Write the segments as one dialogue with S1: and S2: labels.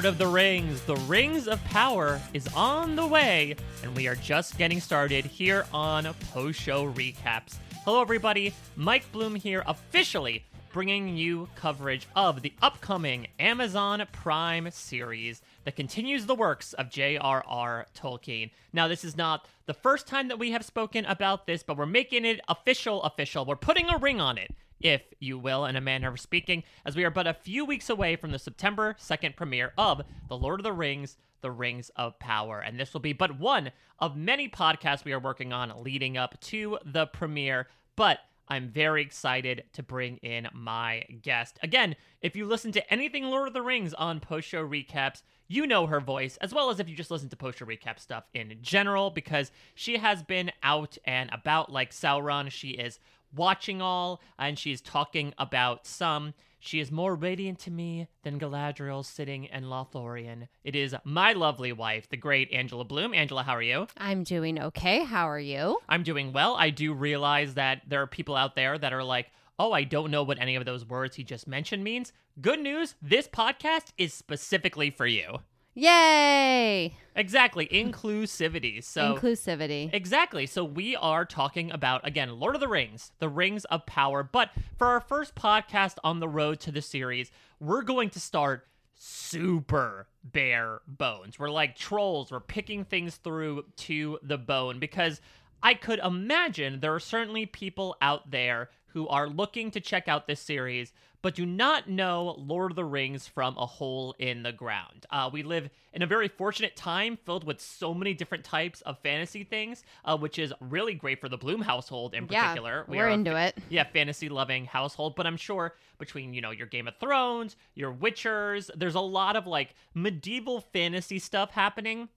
S1: Lord of the Rings, The Rings of Power is on the way, and we are just getting started here on Post Show Recaps. Hello, everybody. Mike Bloom here, officially bringing you coverage of the upcoming Amazon Prime series that continues the works of J.R.R. Tolkien. Now, this is not the first time that we have spoken about this, but we're making it official, official. We're putting a ring on it if you will, in a manner of speaking, as we are but a few weeks away from the September 2nd premiere of The Lord of the Rings, The Rings of Power. And this will be but one of many podcasts we are working on leading up to the premiere. But I'm very excited to bring in my guest. Again, if you listen to anything Lord of the Rings on post show recaps, you know her voice, as well as if you just listen to post show recap stuff in general, because she has been out and about like Sauron. She is watching all, and she's talking about some. She is more radiant to me than Galadriel sitting in Lothlorien. It is my lovely wife, the great Angela Bloom. Angela, how are you?
S2: I'm doing okay. How are you?
S1: I'm doing well. I do realize that there are people out there that are like, oh, I don't know what any of those words he just mentioned means. Good news, this podcast is specifically for you.
S2: Yay!
S1: Exactly, inclusivity. So
S2: Inclusivity.
S1: Exactly. So we are talking about again Lord of the Rings, the Rings of Power. But for our first podcast on the road to the series, we're going to start super bare bones. We're like trolls. We're picking things through to the bone because I could imagine there are certainly people out there who are looking to check out this series but do not know Lord of the Rings from a hole in the ground. Uh, we live in a very fortunate time filled with so many different types of fantasy things, uh, which is really great for the Bloom household in particular.
S2: Yeah,
S1: particular.
S2: we're
S1: are a
S2: into it.
S1: Yeah, fantasy loving household, but I'm sure between, you know, your Game of Thrones, your Witchers, there's a lot of like medieval fantasy stuff happening.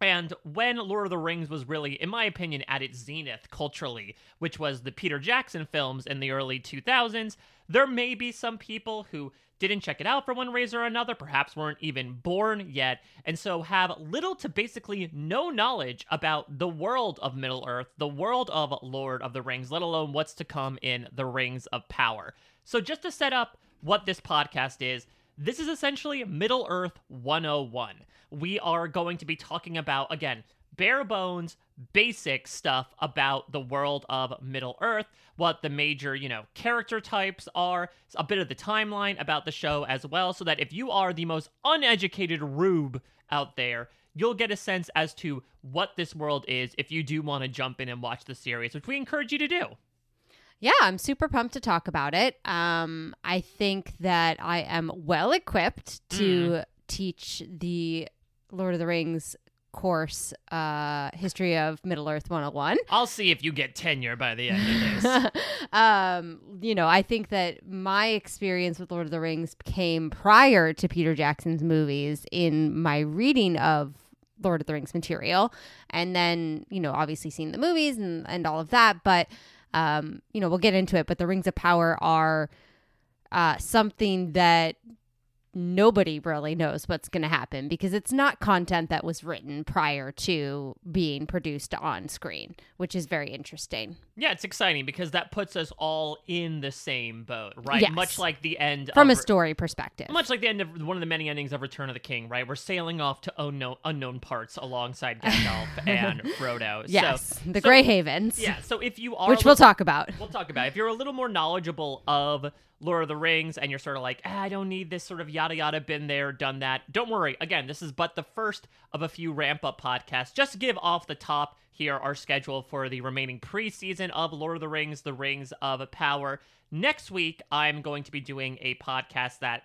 S1: And when Lord of the Rings was really, in my opinion, at its zenith culturally, which was the Peter Jackson films in the early 2000s, there may be some people who didn't check it out for one reason or another, perhaps weren't even born yet, and so have little to basically no knowledge about the world of Middle Earth, the world of Lord of the Rings, let alone what's to come in the Rings of Power. So, just to set up what this podcast is, this is essentially Middle Earth 101. We are going to be talking about, again, bare bones, basic stuff about the world of Middle Earth, what the major, you know, character types are, a bit of the timeline about the show as well, so that if you are the most uneducated rube out there, you'll get a sense as to what this world is if you do want to jump in and watch the series, which we encourage you to do.
S2: Yeah, I'm super pumped to talk about it. Um, I think that I am well equipped to teach the Lord of the Rings course, uh, History of Middle Earth 101.
S1: I'll see if you get tenure by the end of this.
S2: um, you know, I think that my experience with Lord of the Rings came prior to Peter Jackson's movies in my reading of Lord of the Rings material, and then you know, obviously seeing the movies and and all of that. But um, you know, we'll get into it. But the Rings of Power are uh, something that nobody really knows what's going to happen because it's not content that was written prior to being produced on screen, which is very interesting.
S1: Yeah, it's exciting because that puts us all in the same boat, right?
S2: Yes.
S1: Much like the end
S2: From a
S1: of,
S2: story perspective.
S1: Much like the end of one of the many endings of Return of the King, right? We're sailing off to unknown unknown parts alongside Gandalf and Frodo.
S2: yes,
S1: so,
S2: the
S1: so-
S2: Grey Havens.
S1: Yeah, so if you are
S2: which
S1: a
S2: we'll talk about.
S1: we'll talk about. If you're a little more knowledgeable of Lord of the Rings and you're sort of like, ah, I don't need this sort of yada yada, been there, done that. Don't worry. Again, this is but the first of a few ramp up podcasts. Just give off the top here our schedule for the remaining preseason of Lord of the Rings, The Rings of Power. Next week, I'm going to be doing a podcast that,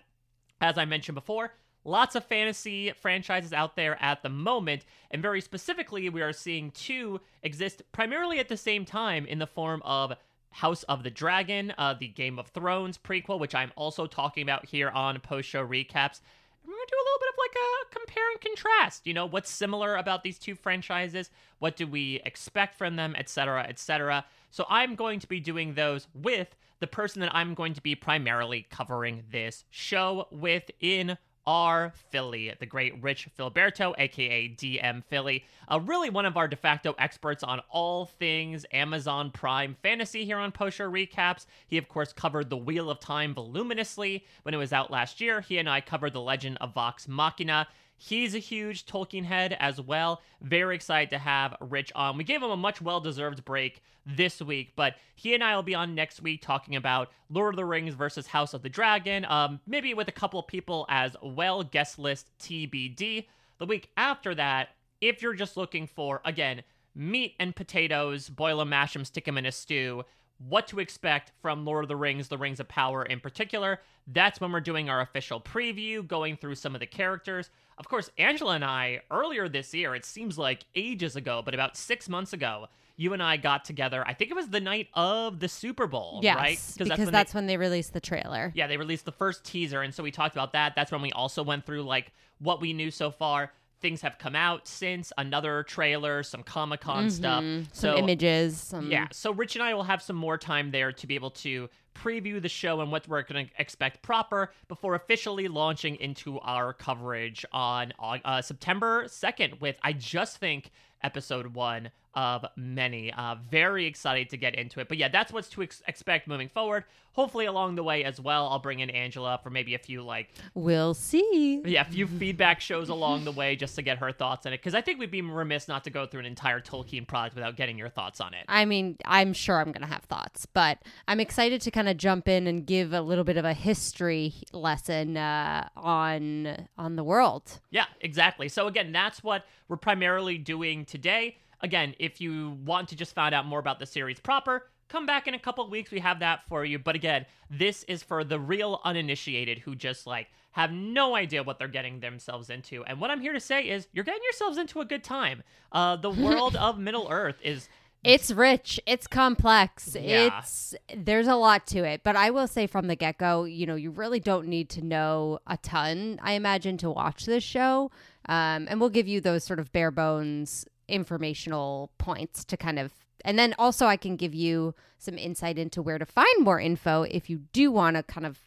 S1: as I mentioned before, lots of fantasy franchises out there at the moment, and very specifically, we are seeing two exist primarily at the same time in the form of House of the Dragon, uh, the Game of Thrones prequel, which I'm also talking about here on post show recaps. We're going to do a little bit of like a compare and contrast. You know, what's similar about these two franchises? What do we expect from them, etc., etc. So I'm going to be doing those with the person that I'm going to be primarily covering this show with in our Philly, the great Rich Filiberto, aka DM Philly, uh, really one of our de facto experts on all things Amazon Prime fantasy here on Post Show Recaps. He, of course, covered The Wheel of Time voluminously when it was out last year. He and I covered The Legend of Vox Machina. He's a huge Tolkien head as well. Very excited to have Rich on. We gave him a much well deserved break this week, but he and I will be on next week talking about Lord of the Rings versus House of the Dragon, um, maybe with a couple of people as well, guest list TBD. The week after that, if you're just looking for, again, meat and potatoes, boil them, mash them, stick them in a stew, what to expect from Lord of the Rings, The Rings of Power in particular. That's when we're doing our official preview, going through some of the characters. Of course, Angela and I, earlier this year, it seems like ages ago, but about six months ago, you and I got together. I think it was the night of the Super Bowl,
S2: yes,
S1: right?
S2: because that's, when, that's they, when they released the trailer.
S1: Yeah, they released the first teaser, and so we talked about that. That's when we also went through like what we knew so far. Things have come out since another trailer, some Comic Con
S2: Mhm.
S1: stuff,
S2: Some images. Some...
S1: yeah, so Rich and I will have some more time there to be able to preview the show and what we're going to expect proper before officially launching into our coverage on uh, September 2nd with, I just think, episode one of many. Uh, very excited to get into it. But yeah, that's what's to ex- expect moving forward. Hopefully, along the way as well, I'll bring in Angela for maybe a few like
S2: We'll see.
S1: yeah, a few feedback shows along the way just to get her thoughts on it. Because I think we'd be remiss not to go through an entire Tolkien product without getting your thoughts on it.
S2: I mean, I'm sure I'm going to have thoughts, but I'm excited to kind of jump in and give a little bit of a history lesson uh, on on the world.
S1: Yeah, exactly. So again, that's what we're primarily doing today. Again, if you want to just find out more about the series proper, come back in a couple weeks. We have that for you. But again, this is for the real uninitiated who just like have no idea what they're getting themselves into. And what I'm here to say is you're getting yourselves into a good time. Uh, the world of Middle Earth is
S2: It's rich, it's complex.
S1: Yeah.
S2: It's there's a lot to it, but I will say from the get-go, you know, you really don't need to know a ton, I imagine to watch this show. Um, and we'll give you those sort of bare bones informational points to kind of and then also I can give you some insight into where to find more info if you do want to kind of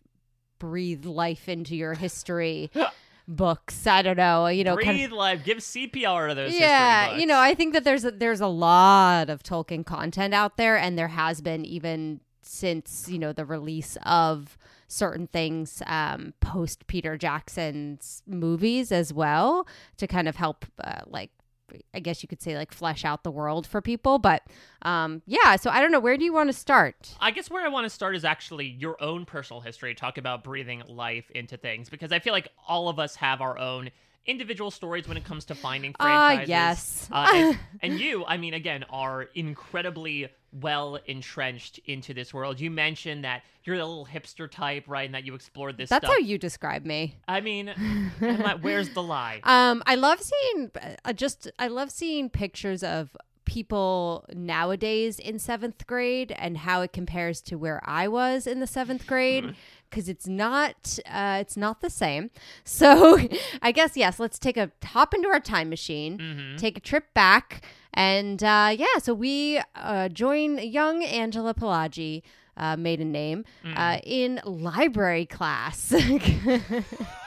S2: breathe life into your history books. I don't know, you know,
S1: breathe
S2: kind of,
S1: life, give CPR to those.
S2: yeah, you know. I think that there's a, there's a lot of Tolkien content out there, and there has been even since you know the release of certain things um, post Peter Jackson's movies as well to kind of help uh, like. I guess you could say like flesh out the world for people, but um, yeah. So I don't know. Where do you want to start?
S1: I guess where I want to start is actually your own personal history. Talk about breathing life into things because I feel like all of us have our own individual stories when it comes to finding
S2: Ah,
S1: franchises.
S2: yes.
S1: Uh, and, and you, I mean, again, are incredibly well entrenched into this world. You mentioned that you're the little hipster type, right? And that you explored this
S2: That's
S1: stuff.
S2: how you describe me.
S1: I mean, where's the lie?
S2: Um, I love seeing uh, just I love seeing pictures of people nowadays in seventh grade and how it compares to where I was in the seventh grade because it's not uh, it's not the same. So I guess yes, let's take a hop into our time machine,
S1: Mhm.
S2: take a trip back, and uh, yeah, so we uh, join young Angela Palaggi. Uh, maiden name uh, in library class.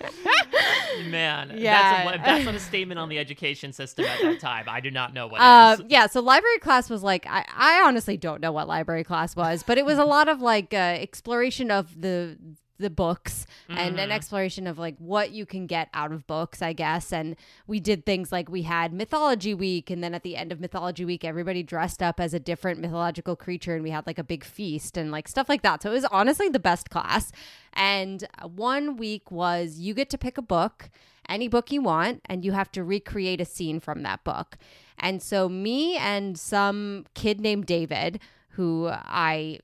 S1: Man,
S2: Yeah.
S1: that's, a, that's not a statement on the education system at that time. I do not know what
S2: Uh,
S1: is.
S2: yeah, so library class was like I, I honestly don't know what library class was, but it was a lot of like uh, exploration of the the books and an
S1: Mhm.
S2: exploration of like what you can get out of books, I guess. And we did things like we had mythology week, and then at the end of mythology week, everybody dressed up as a different mythological creature, and we had like a big feast and like stuff like that. So it was honestly the best class. And one week was you get to pick a book any book you want and you have to recreate a scene from that book. And so me and some kid named David who I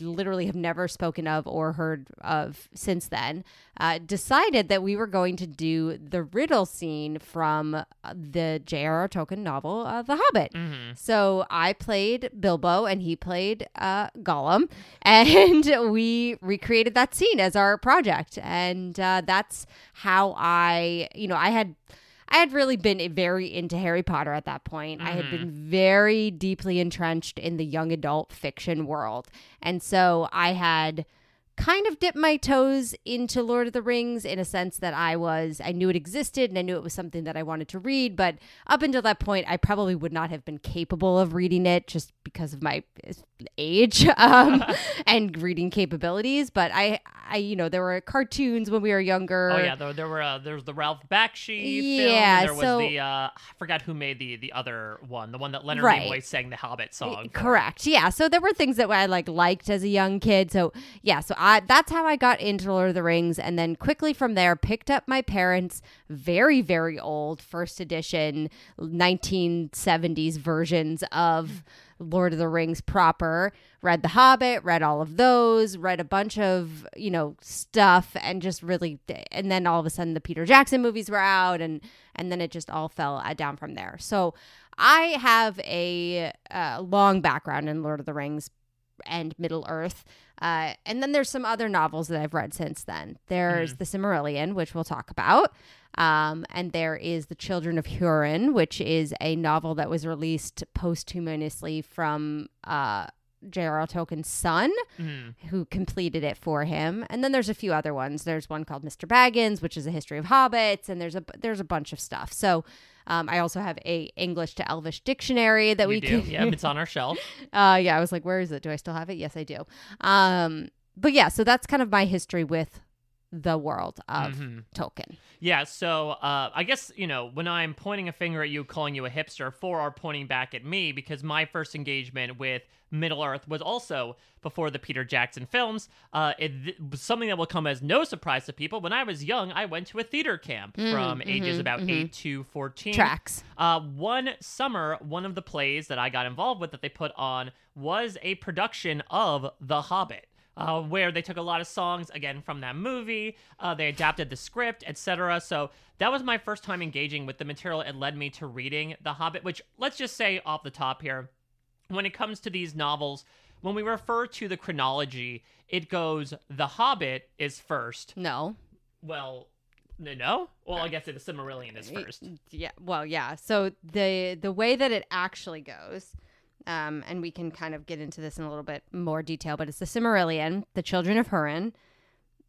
S2: literally have never spoken of or heard of since then, uh, decided that we were going to do the riddle scene from uh, the J.R.R. Tolkien novel, uh, The Hobbit. So I played Bilbo and he played uh, Gollum, and we recreated that scene as our project. And uh, that's how I, you know, I had. I had really been very into Harry Potter at that point. I had mm-hmm. been very deeply entrenched in the young adult fiction world. And so I had kind of dipped my toes into Lord of the Rings in a sense that I was, I knew it existed and I knew it was something that I wanted to read. But up until that point, I probably would not have been capable of reading it just because of my age um, and reading capabilities. But I, I, you know, there were cartoons when we were younger.
S1: Oh yeah, there, there were uh, there was the Ralph Bakshi.
S2: Yeah,
S1: and there was the uh, I forgot who made the the other one, the one that Leonard
S2: Right.
S1: Nimoy sang the Hobbit song. for.
S2: Correct. Yeah. So there were things that I like liked as a young kid. So yeah. So I that's how I got into Lord of the Rings, and then quickly from there picked up my parents' very very old first edition 1970s versions of Lord of the Rings proper. Read The Hobbit. Read all of those. Read a bunch of you know stuff, and just really. And then all of a sudden the Peter Jackson movies were out, and and then it just all fell uh, down from there. So I have a uh, long background in Lord of the Rings and Middle Earth. Uh, and then there's some other novels that I've read since then. There's The Silmarillion, which we'll talk about. Um, and there is The Children of Hurin, which is a novel that was released posthumously from uh, J.R.R. Tolkien's son, who completed it for him. And then there's a few other ones. There's one called Mr. Baggins, which is a history of hobbits, and there's a there's a bunch of stuff. So um, I also have a English to Elvish dictionary that
S1: You
S2: we
S1: do.
S2: can.
S1: yeah, it's on our shelf.
S2: Uh, yeah, I was like, where is it? Do I still have it? Yes, I do. Um, but yeah, so that's kind of my history with the world of
S1: Mm-hmm.
S2: Tolkien.
S1: Yeah, so uh, I guess, you know, when I'm pointing a finger at you, calling you a hipster, four are pointing back at me because my first engagement with Middle Earth was also before the Peter Jackson films. Uh, it was something that will come as no surprise to people. When I was young, I went to a theater camp from ages about 8 to 14.
S2: Tracks.
S1: Uh, one summer, one of the plays that I got involved with that they put on was a production of The Hobbit. Uh, where they took a lot of songs again from that movie, uh, they adapted the script, etc. So that was my first time engaging with the material. It led me to reading The Hobbit, which let's just say off the top here, when it comes to these novels, when we refer to the chronology, it goes The Hobbit is first.
S2: No.
S1: Well, no, no. Well, I guess the Silmarillion is first.
S2: Yeah. Well, yeah. So the the way that it actually goes, um, and we can kind of get into this in a little bit more detail, but it's the Silmarillion, the Children of Hurin.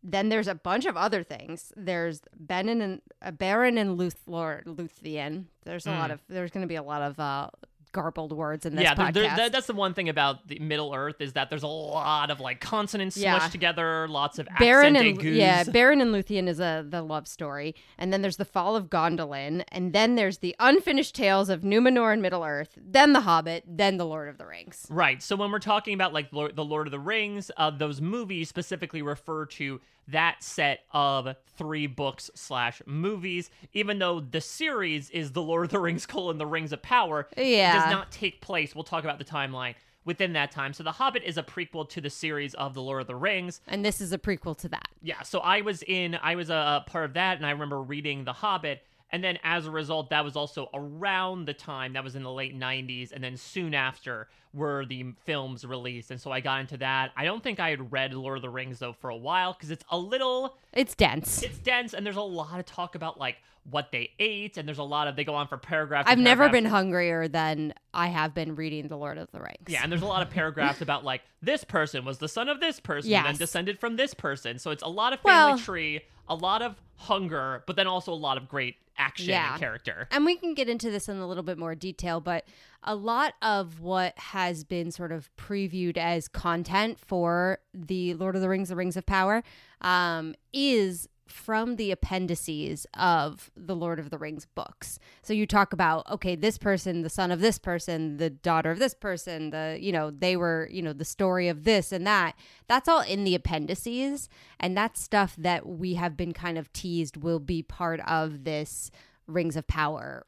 S2: Then there's a bunch of other things. There's Benin and uh, Beren and Luthlor, Luthien. There's a lot of. There's going to be a lot of uh, garbled words in this
S1: yeah,
S2: podcast.
S1: there- there- that's the one thing about the Middle Earth is that there's a lot of like consonants
S2: Yeah.
S1: smushed together, lots of Beren
S2: and yeah, Beren and Luthien is a the love story, and then there's the fall of Gondolin, and then there's the unfinished tales of Numenor and Middle Earth, then the Hobbit, then the Lord of the Rings.
S1: Right. So when we're talking about like Lord, the Lord of the Rings, uh, those movies specifically refer to that set of three books slash movies. Even though the series is the Lord of the Rings colon the Rings of Power,
S2: Yeah.
S1: it does not take place. We'll talk about the timeline within that time. So the Hobbit is a prequel to the series of the Lord of the Rings.
S2: And this is a prequel to that.
S1: Yeah, so I was in, I was a, part of that, and I remember reading The Hobbit. And then as a result, that was also around the time, that was in the late 90s, and then soon after were the films released. And so I got into that. I don't think I had read Lord of the Rings, though, for a while, because it's a little,
S2: It's dense.
S1: it's dense, and there's a lot of talk about, like, what they ate, and there's a lot of, they go on for paragraphs.
S2: I've
S1: and
S2: never been hungrier than I have been reading The Lord of the Rings.
S1: Yeah, and there's a lot of paragraphs about like this person was the son of this person, and then descended from this person. So it's a lot of family
S2: Well-
S1: tree, a lot of hunger, but then also a lot of great action
S2: Yeah.
S1: and character.
S2: And we can get into this in a little bit more detail, but a lot of what has been sort of previewed as content for the Lord of the Rings, The Rings of Power, um, is from the appendices of the Lord of the Rings books. So you talk about, okay, this person, the son of this person, the daughter of this person, the, you know, they were, you know, the story of this and that. That's all in the appendices. And that's stuff that we have been kind of teased will be part of this Rings of Power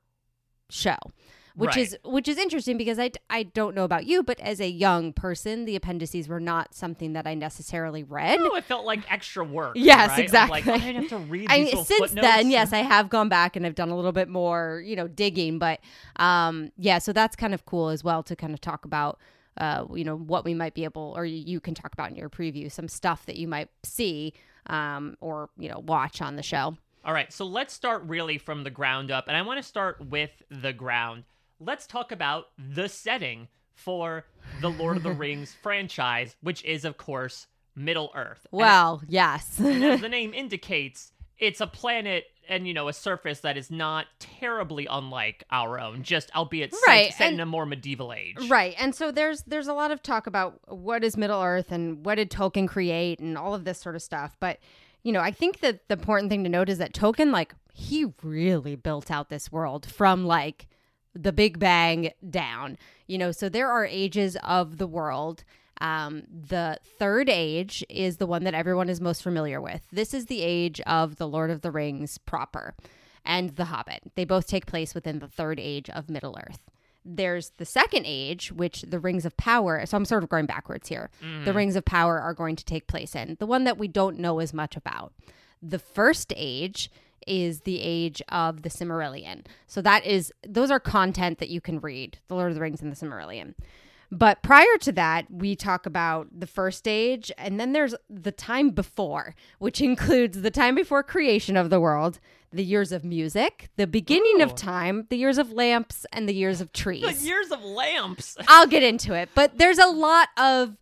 S2: show. Which
S1: Right.
S2: is which is interesting because I, I don't know about you, but as a young person, the appendices were not something that I necessarily read.
S1: Oh, it felt like extra work.
S2: Yes,
S1: right?
S2: Exactly.
S1: Like, oh, I have to read
S2: I
S1: these
S2: mean,
S1: little
S2: since
S1: footnotes.
S2: then, yes, I have gone back and I've done a little bit more, you know, digging. But um, yeah, so that's kind of cool as well to kind of talk about, uh, you know, what we might be able, or you can talk about in your preview, some stuff that you might see um, or you know watch on the show.
S1: All right, so let's start really from the ground up, and I want to start with the ground. Let's talk about the setting for the Lord of the Rings franchise, which is, of course, Middle Earth. And
S2: Well, yes.
S1: as the name indicates, it's a planet and you know a surface that is not terribly unlike our own, just albeit set,
S2: Right,
S1: set in
S2: and-
S1: a more medieval age.
S2: Right. And so there's there's a lot of talk about what is Middle Earth and what did Tolkien create and all of this sort of stuff. But you know, I think that the important thing to note is that Tolkien like he really built out this world from like the Big Bang down. You know, so there are ages of the world. Um, the third age is the one that everyone is most familiar with. This is the age of the Lord of the Rings proper and The Hobbit. They both take place within the third age of Middle Earth. There's the second age, which the Rings of Power. So I'm sort of going backwards here. The Rings of Power are going to take place in the one that we don't know as much about. The first age is the age of the Silmarillion. So that is those are content that you can read, The Lord of the Rings and the Silmarillion. But prior to that, we talk about the first age, and then there's the time before, which includes the time before creation of the world, the years of music, the beginning
S1: Ooh.
S2: of time, the years of lamps, and the years of trees.
S1: The years of lamps.
S2: I'll get into it, but there's a lot of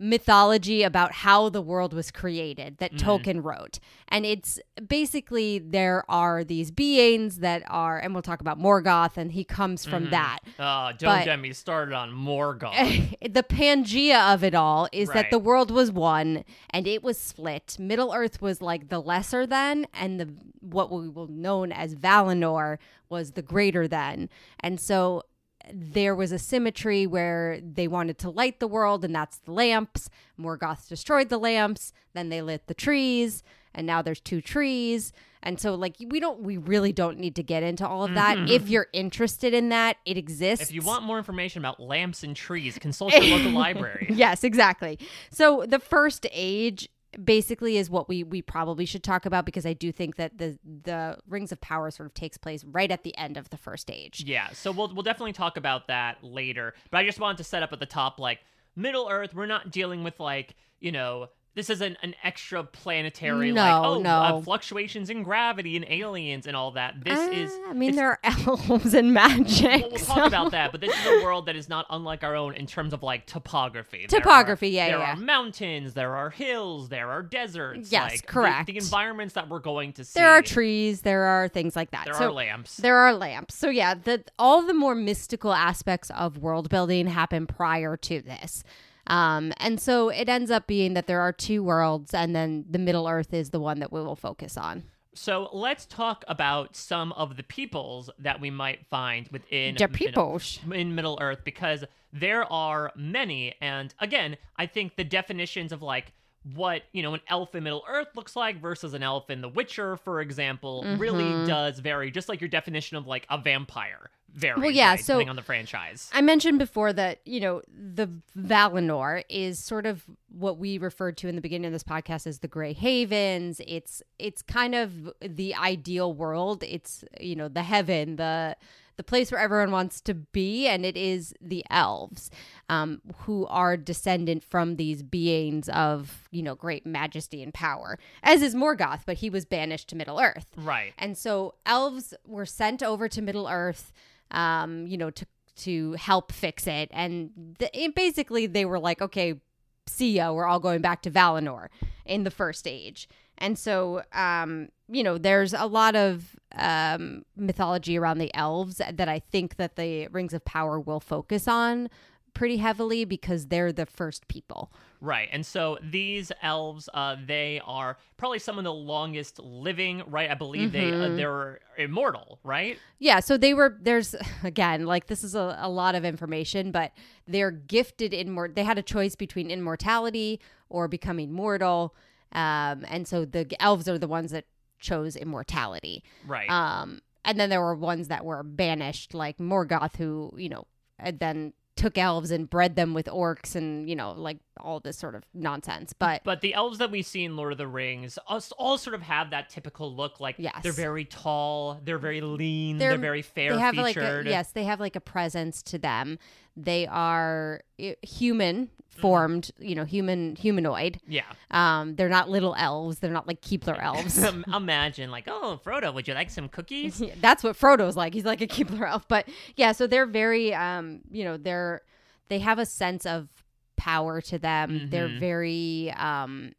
S2: mythology about how the world was created that mm-hmm. Tolkien wrote. And it's basically there are these beings that are, and we'll talk about Morgoth, and he comes from mm-hmm. that.
S1: Oh, don't
S2: But-
S1: get me started on Morgoth.
S2: the Pangea of it all is
S1: Right.
S2: that the world was one and it was split. Middle Earth was like the lesser than, and the what we will known as Valinor was the greater than. And so there was a symmetry where they wanted to light the world, and that's the lamps. Morgoth destroyed the lamps, then they lit the trees, and now there's two trees. And so, like, we don't, we really don't need to get into all of that. Mm-hmm. If you're interested in that, it exists.
S1: if you want more information about lamps and trees, consult your local library.
S2: Yes, exactly. So the first age basically is what we we probably should talk about because I do think that the the Rings of Power sort of takes place right at the end of the first age.
S1: Yeah, so we'll we'll definitely talk about that later. But I just wanted to set up at the top like Middle Earth. We're not dealing with like you know this isn't an extra planetary like oh
S2: no.
S1: uh, fluctuations in gravity and aliens and all that. This is
S2: Uh, I mean, there are elves and magic.
S1: We'll, we'll talk about that, but this is a world that is not unlike our own in terms of like topography. There
S2: Topography,
S1: are-
S2: yeah,
S1: There
S2: yeah.
S1: are mountains, there are hills, there are deserts.
S2: Yes,
S1: like, the-
S2: correct.
S1: The, environments that we're going to see.
S2: There are trees. There are things like that.
S1: There
S2: so
S1: are lamps.
S2: There are lamps. So yeah, the all the more mystical aspects of world building happen prior to this. Um, and so it ends up being that there are two worlds, and then the Middle Earth is the one that we will focus on.
S1: So let's talk about some of the peoples that we might find within
S2: The
S1: Middle-
S2: peoples.
S1: in Middle Earth because there are many, and again, I think the definitions of like what you know an elf in Middle Earth looks like versus an elf in The Witcher, for example,
S2: Mm-hmm.
S1: really does vary. Just like your definition of like a vampire varies.
S2: Well, yeah,
S1: right,
S2: so-
S1: depending on the franchise.
S2: I mentioned before that, you know, the Valinor is sort of what we referred to in the beginning of this podcast as the Grey Havens. It's it's kind of the ideal world. It's, you know, the heaven, the the place where everyone wants to be, and it is the elves, um, who are descendant from these beings of, you know, great majesty and power, as is Morgoth, but he was banished to Middle Earth.
S1: Right.
S2: And so elves were sent over to Middle Earth, um, you know, to to help fix it. And th- it, basically, they were like, okay, see ya, we're all going back to Valinor in the first age. And so, um, you know, there's a lot of um, mythology around the elves that I think that the Rings of Power will focus on pretty heavily because they're the first people.
S1: Right. And so these elves, uh, they are probably some of the longest living, right? I believe they
S2: Mm-hmm.
S1: uh, they're immortal, right?
S2: Yeah, so they were there's again like this is a, a lot of information, but they're gifted in more. They had a choice between immortality or becoming mortal, um, and so the elves are the ones that chose immortality.
S1: Right.
S2: Um, and then there were ones that were banished, like Morgoth, who you know and then took elves and bred them with orcs, and you know like all this sort of nonsense. But
S1: But the elves that we see in Lord of the Rings all sort of have that typical look. Like
S2: Yes.
S1: they're very tall, they're very lean, they're, very fair
S2: They have
S1: featured.
S2: like a, yes, they have like a presence to them. They are human
S1: Mm-hmm.
S2: formed, you know, human humanoid.
S1: Yeah.
S2: Um, they're not little elves. They're not like Keebler elves.
S1: Imagine like, oh, Frodo, would you like some cookies?
S2: That's what Frodo's like. He's like a Keebler elf. But yeah, so they're very, um, you know, they're they have a sense of power to them. They're
S1: Mhm.
S2: very, um,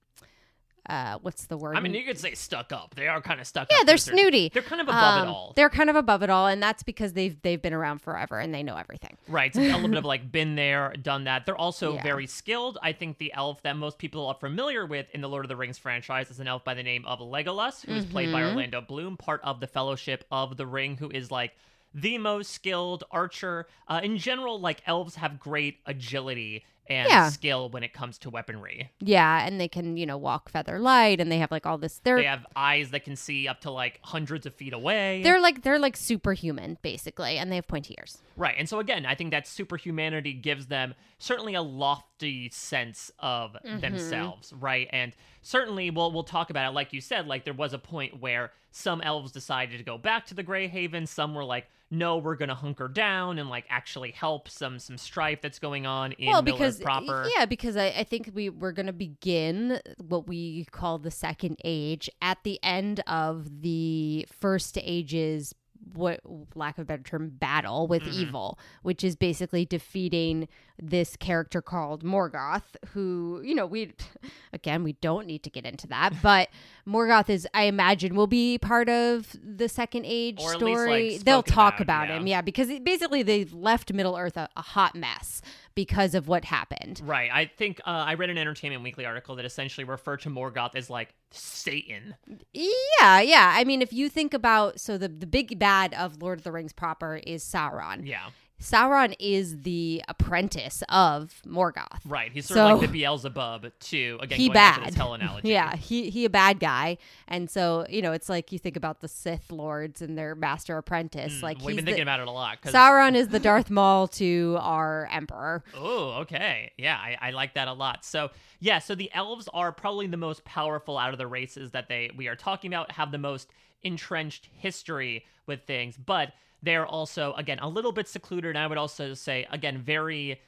S2: uh, what's the word?
S1: I mean, you could say stuck up. They are kind of stuck
S2: yeah, they're
S1: to a certain-
S2: snooty.
S1: They're kind of above
S2: Um,
S1: it all.
S2: They're kind of above it all, and that's because they've they've been around forever and they know everything.
S1: Right. So a little bit of like been there, done that. They're also
S2: Yeah.
S1: very skilled. I think the elf that most people are familiar with in the Lord of the Rings franchise is an elf by the name of Legolas, who is played by
S2: Mhm.
S1: Orlando Bloom, part of the Fellowship of the Ring, who is like the most skilled archer. Uh, in general, like elves have great agility and
S2: Yeah.
S1: skill when it comes to weaponry.
S2: Yeah, and they can you know walk feather light, and they have like all this. They're
S1: They have eyes that can see up to like hundreds of feet away.
S2: they're like they're like superhuman basically, and they have pointy ears.
S1: Right. And so again, I think that superhumanity gives them certainly a lofty sense of mm-hmm. themselves, right? And certainly we'll we'll talk about it like you said, like there was a point where some elves decided to go back to the Grey Haven, some were like no, we're going to hunker down and like actually help some some strife that's going on in
S2: well, because
S1: proper.
S2: yeah, because I, I think we we're gonna begin what we call the second age at the end of the first age's what lack of a better term battle with
S1: Mm-hmm.
S2: evil which is basically defeating this character called morgoth who you know we again we don't need to get into that but morgoth is i imagine will be part of the second age
S1: Or at least,
S2: story
S1: like,
S2: they'll talk
S1: about,
S2: about,
S1: yeah.
S2: him yeah because it, basically they've left middle earth a, a hot mess because of what happened
S1: Right. I think uh, I read an Entertainment Weekly article that essentially referred to Morgoth as like Satan.
S2: yeah yeah i mean if you think about so the, the big bad of lord of the rings proper is sauron
S1: Yeah.
S2: Sauron is the apprentice of morgoth
S1: Right. He's sort of like the Beelzebub too. Again,
S2: he
S1: going back to
S2: bad
S1: hell analogy.
S2: yeah he he a bad guy and so you know it's like you think about the sith lords and their master apprentice
S1: Mm,
S2: like
S1: we've
S2: he's
S1: been
S2: the,
S1: thinking about it a lot.
S2: sauron is the darth maul to our emperor
S1: Oh, okay. Yeah, I, I like that a lot. So yeah, so the elves are probably the most powerful out of the races that they we are talking about, have the most entrenched history with things, but they're also again a little bit secluded. And I would also say again very.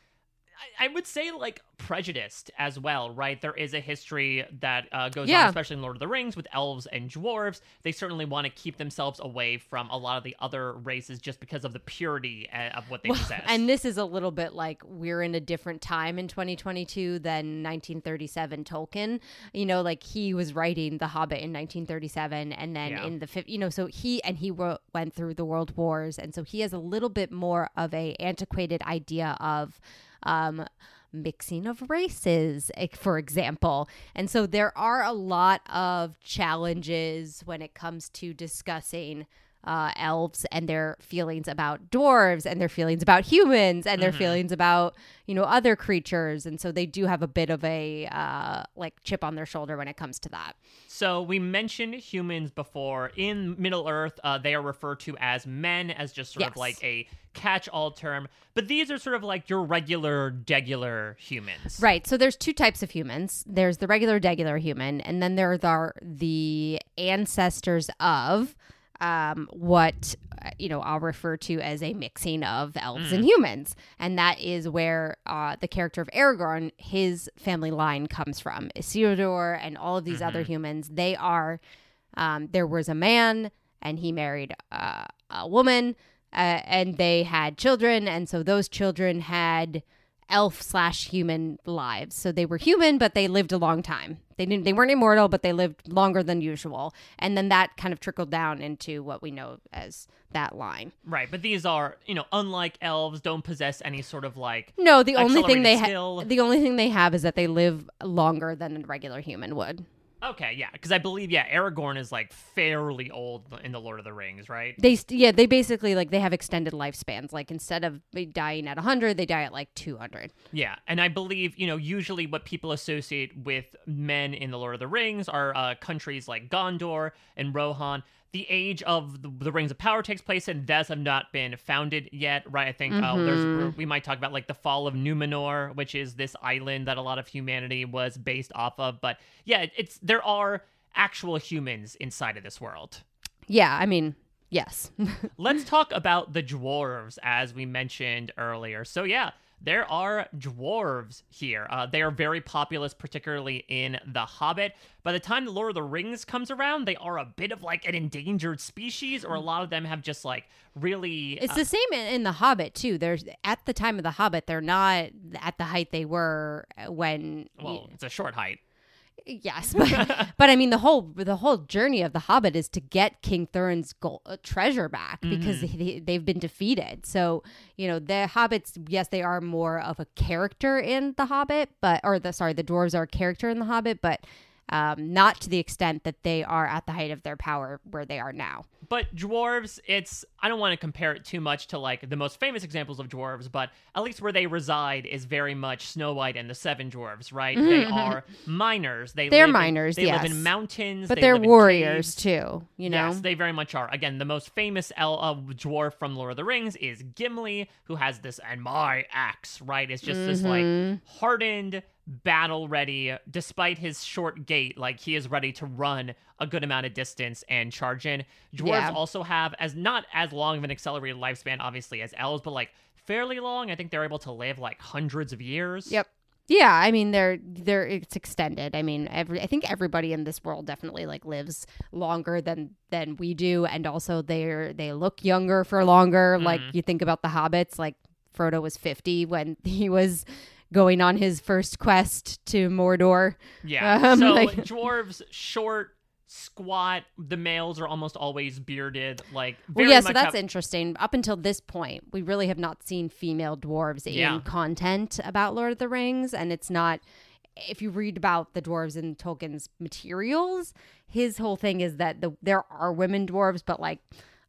S1: I- would say like prejudiced as well, right? There is a history that uh, goes on, especially in Lord of the Rings, with elves and dwarves. They certainly want to keep themselves away from a lot of the other races just because of the purity uh, of what they
S2: Well,
S1: possess.
S2: And this is a little bit like we're in a different time in 2022 than 1937 Tolkien. You know, like he was writing The Hobbit in 1937, and then
S1: Yeah.
S2: in the fif- you know, so he and he wrote, went through the World Wars, and so he has a little bit more of a antiquated idea of. Um, mixing of races for example. And so there are a lot of challenges when it comes to discussing uh, elves and their feelings about dwarves and their feelings about humans and their feelings about you know other creatures and so they do have a bit of a uh, like chip on their shoulder when it comes to that
S1: So we mentioned humans before. In Middle Earth, uh, they are referred to as men, as just sort of like a catch-all term. But these are sort of like your regular, degular humans.
S2: Right. So there's two types of humans. There's the regular, degular human, and then there are the ancestors of um, what uh, you know I'll refer to as a mixing of elves and humans, and that is where uh, the character of Aragorn, his family line comes from. Isildur and all of these other humans, they are. Um, there was a man, and he married uh, a woman, uh, and they had children, and so those children had elf slash human lives. So they were human, but they lived a long time. They didn't. They weren't immortal, but they lived longer than usual. And then that kind of trickled down into what we know as that line.
S1: Right. But these are, you know, unlike elves, don't possess any sort of like.
S2: No, the only thing they have, the only thing they have is that they live longer than a regular human would.
S1: Okay, yeah, because I believe, yeah, Aragorn is like fairly old in the Lord of the Rings, right?
S2: They yeah, they basically like they have extended lifespans. Like instead of dying at 100, they die at like 200.
S1: Yeah, and I believe, you know, usually what people associate with men in the Lord of the Rings are uh, countries like Gondor and Rohan. The age of the, the rings of power takes place and thus have not been founded yet right? I think uh, there's we might talk about like the fall of numenor which is this island that a lot of humanity was based off of but yeah it's there are actual humans inside of this world.
S2: Yeah, I mean, yes.
S1: let's talk about the dwarves as we mentioned earlier. So yeah there are dwarves here. Uh, they are very populous, particularly in The Hobbit. By the time The Lord of the Rings comes around, they are a bit of like an endangered species, or a lot of them have just like really.
S2: It's
S1: uh,
S2: the same in, in the Hobbit too. There's at the time of the Hobbit, they're not at the height they were when.
S1: well, it's a short height.
S2: Yes, but but I mean the whole the whole journey of the Hobbit is to get King Thorin's gold, uh, treasure back because they, they've been defeated. So you know the hobbits, yes, they are more of a character in the Hobbit, but or the sorry, the dwarves are a character in the Hobbit, but. Um, not to the extent that they are at the height of their power where they are now.
S1: But dwarves, it's I don't want to compare it too much to like the most famous examples of dwarves, but at least where they reside is very much Snow White and the Seven Dwarves, right? They are miners. They
S2: Mm-hmm, They're
S1: live in-
S2: miners,
S1: they live in mountains,
S2: But
S1: they
S2: are warriors too, you know.
S1: Yes, they very much are. Again, the most famous el- uh, dwarf from Lord of the Rings is Gimli, who has this and my axe. Right, it's just this
S2: Mm-hmm.
S1: like hardened, battle ready. Despite his short gait, like he is ready to run a good amount of distance and charge in. Dwarves
S2: Yeah.
S1: also have as not as long of an accelerated lifespan, obviously, as elves, but like fairly long. I think they're able to live like hundreds of years.
S2: Yep. Yeah, I mean they're they're it's extended. I mean every I think everybody in this world definitely like lives longer than than we do and also they're they look younger for longer. Like mm-hmm. you think about the hobbits like Frodo was 50 when he was going on his first quest to Mordor.
S1: Yeah.
S2: Um,
S1: so
S2: like-
S1: dwarves short, squat. The males are almost always bearded. Like
S2: Well,
S1: very
S2: yeah, so that's
S1: have-
S2: interesting. Up until this point, we really have not seen female dwarves in content about Lord of the Rings, and it's not. If you read about the dwarves in Tolkien's materials, his whole thing is that the there are women dwarves, but like,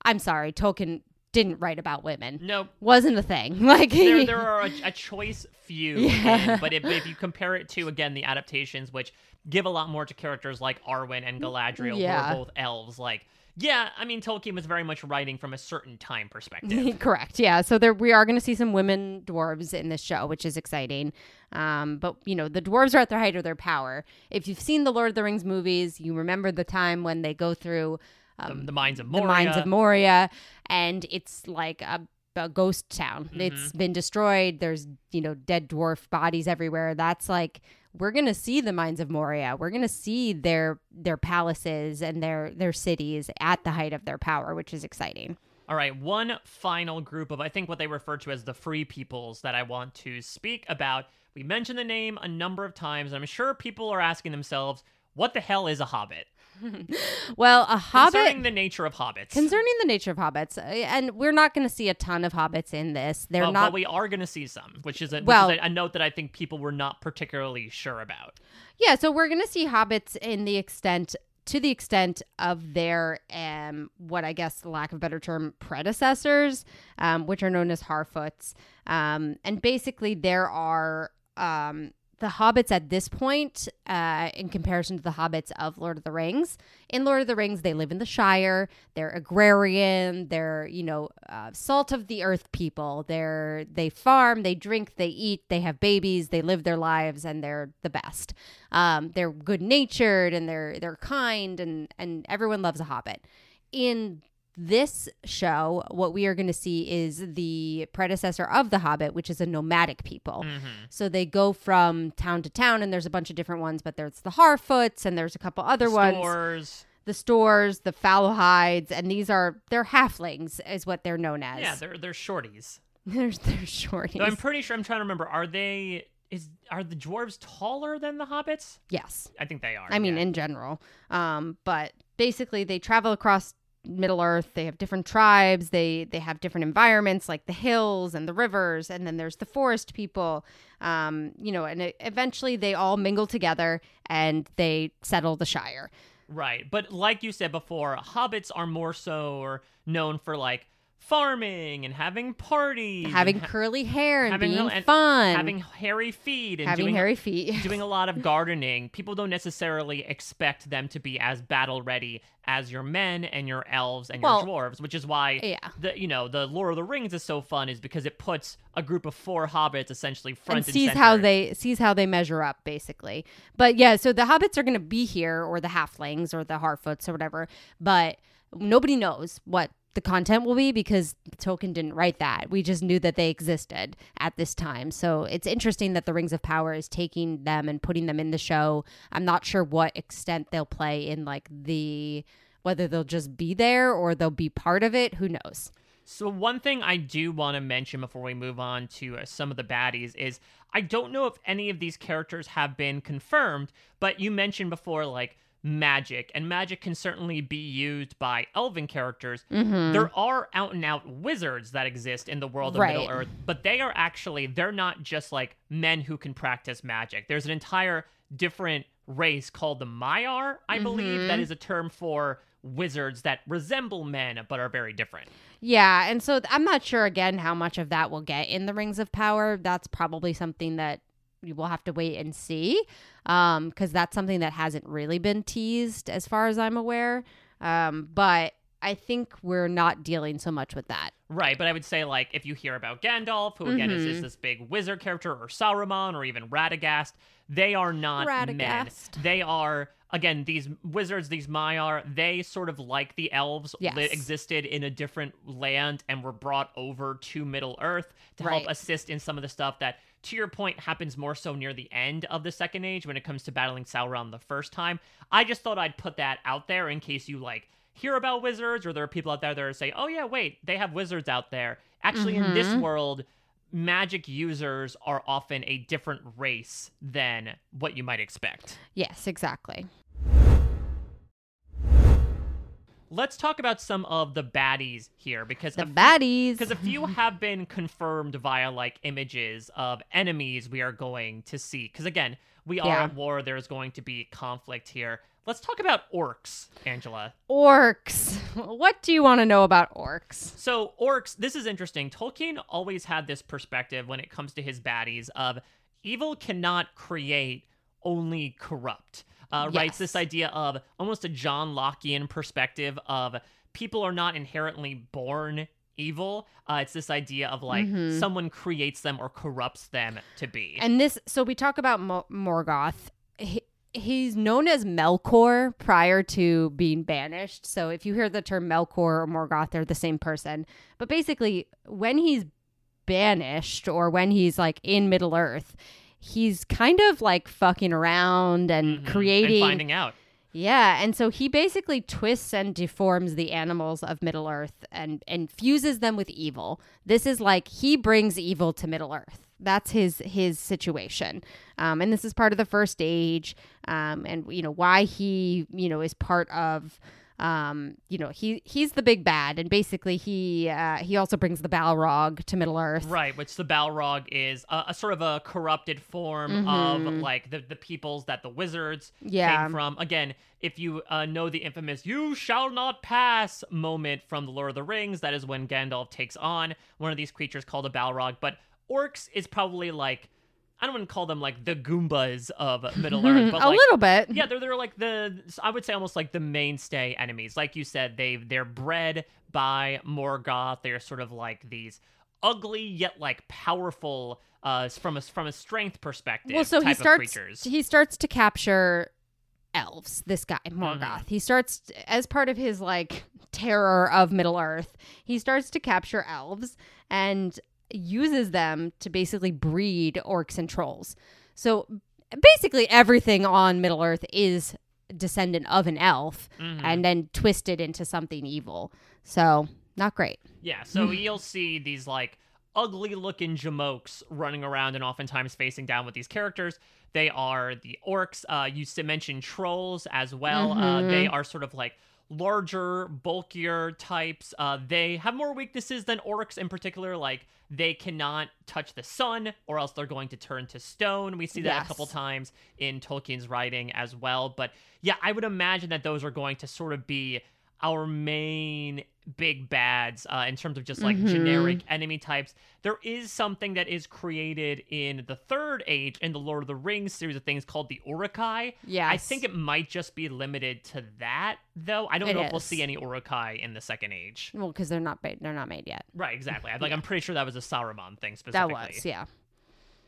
S2: I'm sorry, Tolkien didn't write about women.
S1: Nope.
S2: Wasn't a thing. Like
S1: There, there are a, a choice few,
S2: Yeah.
S1: but if, if you compare it to again the adaptations, which give a lot more to characters like Arwen and Galadriel,
S2: Yeah.
S1: who are both elves, like yeah, I mean Tolkien was very much writing from a certain time perspective.
S2: Correct. Yeah. So there we are going to see some women dwarves in this show, which is exciting. Um, but you know, the dwarves are at their height of their power. If you've seen the Lord of the Rings movies, you remember the time when they go through
S1: the, the mines of
S2: the
S1: Moria.
S2: mines of Moria, and it's like a, a ghost town.
S1: Mm-hmm.
S2: It's been destroyed. There's you know dead dwarf bodies everywhere. That's like we're gonna see the mines of Moria. We're gonna see their their palaces and their their cities at the height of their power, which is exciting.
S1: All right, one final group of I think what they refer to as the free peoples that I want to speak about. We mentioned the name a number of times, and I'm sure people are asking themselves, what the hell is a hobbit?
S2: Well, a hobbit.
S1: Concerning the nature of hobbits.
S2: Concerning the nature of hobbits, uh, and we're not going to see a ton of hobbits in this. They're
S1: Well,
S2: not.
S1: but we are going to see some, which is, a, which
S2: Well-
S1: is a, a note that I think people were not particularly sure about.
S2: yeah, so we're going to see hobbits in the extent to the extent of their um what I guess lack of a better term predecessors, um, which are known as Harfoots. Um, and basically there are um the hobbits at this point, uh, in comparison to the hobbits of Lord of the Rings. In Lord of the Rings, they live in the Shire. They're agrarian. They're you know uh, salt of the earth people. They're they farm, they drink, they eat, they have babies, they live their lives, and they're the best. Um, they're good natured and they're they're kind, and and everyone loves a hobbit. In this show, what we are going to see is the predecessor of The Hobbit, which is a nomadic people. So they go from town to town, and there's a bunch of different ones, but there's the Harfoots, and there's a couple other ones.
S1: Stoors.
S2: The Stoors, the Fallowhides, and these are they're halflings, is what they're known as.
S1: Yeah, they're they're shorties.
S2: there's they're shorties.
S1: Though I'm pretty sure I'm trying to remember. Are they is are the dwarves taller than the hobbits?
S2: yes,
S1: I think they are.
S2: I mean
S1: yeah.
S2: in general. Um, but basically they travel across Middle Earth. They have different tribes. They they have different environments like the hills and the rivers, and then there's the forest people. Um, you know, and eventually they all mingle together and they settle the Shire.
S1: Right. But like you said before, hobbits are more so known for like farming and having parties,
S2: having
S1: ha-
S2: curly hair and
S1: having
S2: being
S1: and
S2: fun,
S1: having hairy feet, and
S2: having
S1: doing
S2: hairy feet.
S1: doing a lot of gardening, people don't necessarily expect them to be as battle ready as your men and your elves and
S2: Well,
S1: your dwarves, which is why
S2: yeah.
S1: the you know the Lord of the Rings is so fun is because it puts a group of four hobbits essentially front
S2: and
S1: and,
S2: sees
S1: center.
S2: how they sees how they measure up basically but yeah so the hobbits are going to be here or the halflings or the harfoots or whatever but nobody knows what the content will be because Tolkien didn't write that. We just knew that they existed at this time. So it's interesting that the Rings of Power is taking them and putting them in the show. I'm not sure what extent they'll play in like the whether they'll just be there or they'll be part of it. Who knows?
S1: So one thing I do want to mention before we move on to uh, some of the baddies is I don't know if any of these characters have been confirmed, but you mentioned before like magic and magic can certainly be used by elven characters. Mm-hmm. There are out and out wizards that exist in the world of
S2: Right.
S1: Middle Earth, but they are actually they're not just like men who can practice magic. There's an entire different race called the Maiar, I believe, that mm-hmm. is a term for wizards that resemble men but are very different.
S2: Yeah, and so I'm not sure again how much of that we'll get in the Rings of Power. That's probably something that we will have to wait and see, um, because that's something that hasn't really been teased as far as I'm aware. Um, but I think we're not dealing so much with that.
S1: Right, but I would say like if you hear about Gandalf, who again is, is this big wizard character, or Saruman, or even Radagast, they are not men. They are again these wizards, these Maiar. They sort of like the elves,
S2: Yes.
S1: li- existed in a different land and were brought over to Middle Earth to
S2: Right.
S1: help assist in some of the stuff that. To your point, happens more so near the end of the Second Age when it comes to battling Sauron the first time. I just thought I'd put that out there in case you like hear about wizards or there are people out there that are say, oh yeah, wait, they have wizards out there. Actually, in this mm-hmm. world, magic users are often a different race than what you might expect.
S2: Yes, exactly.
S1: Let's talk about some of the baddies here because
S2: The
S1: a few-
S2: baddies.
S1: Because a few have been confirmed via like images of enemies we are going to see. Because again, we are
S2: Yeah.
S1: at war. There's going to be conflict here. Let's talk about orcs, Angela.
S2: orcs. What do you want to know about orcs?
S1: So, orcs, this is interesting. Tolkien always had this perspective when it comes to his baddies of evil cannot create, only corrupt. Uh,
S2: Yes.
S1: this idea of almost a John Lockean perspective of people are not inherently born evil. Uh, it's this idea of like someone creates them or corrupts them to be.
S2: Mm-hmm. And this, so we talk about Mo- Morgoth. He, he's known as Melkor prior to being banished. So if you hear the term Melkor or Morgoth, they're the same person. But basically, when he's banished or when he's like in Middle Earth, he's kind of like fucking around and
S1: Mhm.
S2: creating.
S1: and finding out.
S2: Yeah, and so he basically twists and deforms the animals of Middle Earth and and fuses them with evil. This is like he brings evil to Middle Earth. That's his his situation, um, and this is part of the first age, um, and you know why he you know is part of. Um, you know he he's the big bad, and basically he uh, he also brings the Balrog to Middle Earth.
S1: Right, which the Balrog is a, a sort of a corrupted form of like the, the peoples that the wizards
S2: Mm-hmm. Yeah.
S1: came from. Again, if you uh, know the infamous "You shall not pass" moment from the Lord of the Rings, that is when Gandalf takes on one of these creatures called a Balrog. But orcs is probably like I don't want to call them like the Goombas of Middle Earth, but
S2: a
S1: like,
S2: little bit.
S1: yeah, they're they're like the I would say almost like the mainstay enemies. Like you said, they they're bred by Morgoth. They're sort of like these ugly yet like powerful uh from a from a strength perspective
S2: well so he starts he starts to capture elves this guy morgoth
S1: Mm-hmm.
S2: he starts as part of his like terror of middle earth he starts to capture elves and uses them to basically breed orcs and trolls so basically everything on middle earth is descendant of an elf
S1: Mm-hmm.
S2: and then twisted into something evil so not great
S1: Yeah, so you'll see these like ugly looking jamokes running around and oftentimes facing down with these characters. They are the orcs. Uh, you s- mentioned trolls as well. Uh, they are sort of like larger, bulkier types. Uh, they have more weaknesses than orcs in particular. Like they cannot touch the sun, or else they're going to turn to stone. We see that a couple times in Tolkien's writing as well. But yeah, I would imagine that those are going to sort of be our main big bads uh, in terms of just like
S2: Mhm.
S1: generic enemy types. There is something that is created in the third age in the Lord of the Rings series of things called the Uruk-hai.
S2: Yeah,
S1: I think it might just be limited to that, though. I don't
S2: It
S1: know if we'll see any Uruk-hai in the second age.
S2: Well, because they're not made. They're not made yet.
S1: Right, exactly. I'm like I'm pretty sure that was a Saruman thing specifically.
S2: That was, yeah.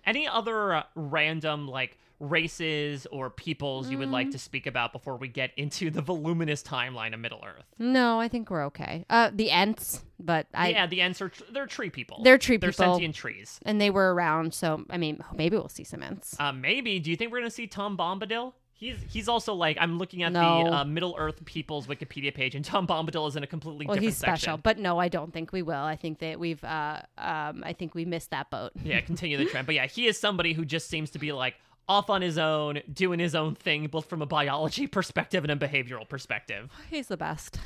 S1: Any other uh, random like races or peoples you would like
S2: Mm.
S1: to speak about before we get into the voluminous timeline of Middle Earth?
S2: No, I think we're okay. Uh, the Ents, but I
S1: yeah, the Ents are tr- they're tree people.
S2: They're tree people.
S1: They're
S2: people.
S1: sentient trees.
S2: and they were around, so I mean, maybe we'll see some Ents.
S1: Uh, maybe. Do you think we're gonna see Tom Bombadil? He's he's also like I'm looking at
S2: No.
S1: the uh, Middle Earth people's Wikipedia page, and Tom Bombadil is in a completely
S2: Well,
S1: different
S2: he's special,
S1: section.
S2: but no, I don't think we will. I think that we've, uh, um, I think we missed that boat.
S1: yeah, continue the trend. But yeah, he is somebody who just seems to be like off on his own, doing his own thing, both from a biology perspective and a behavioral perspective.
S2: He's the best.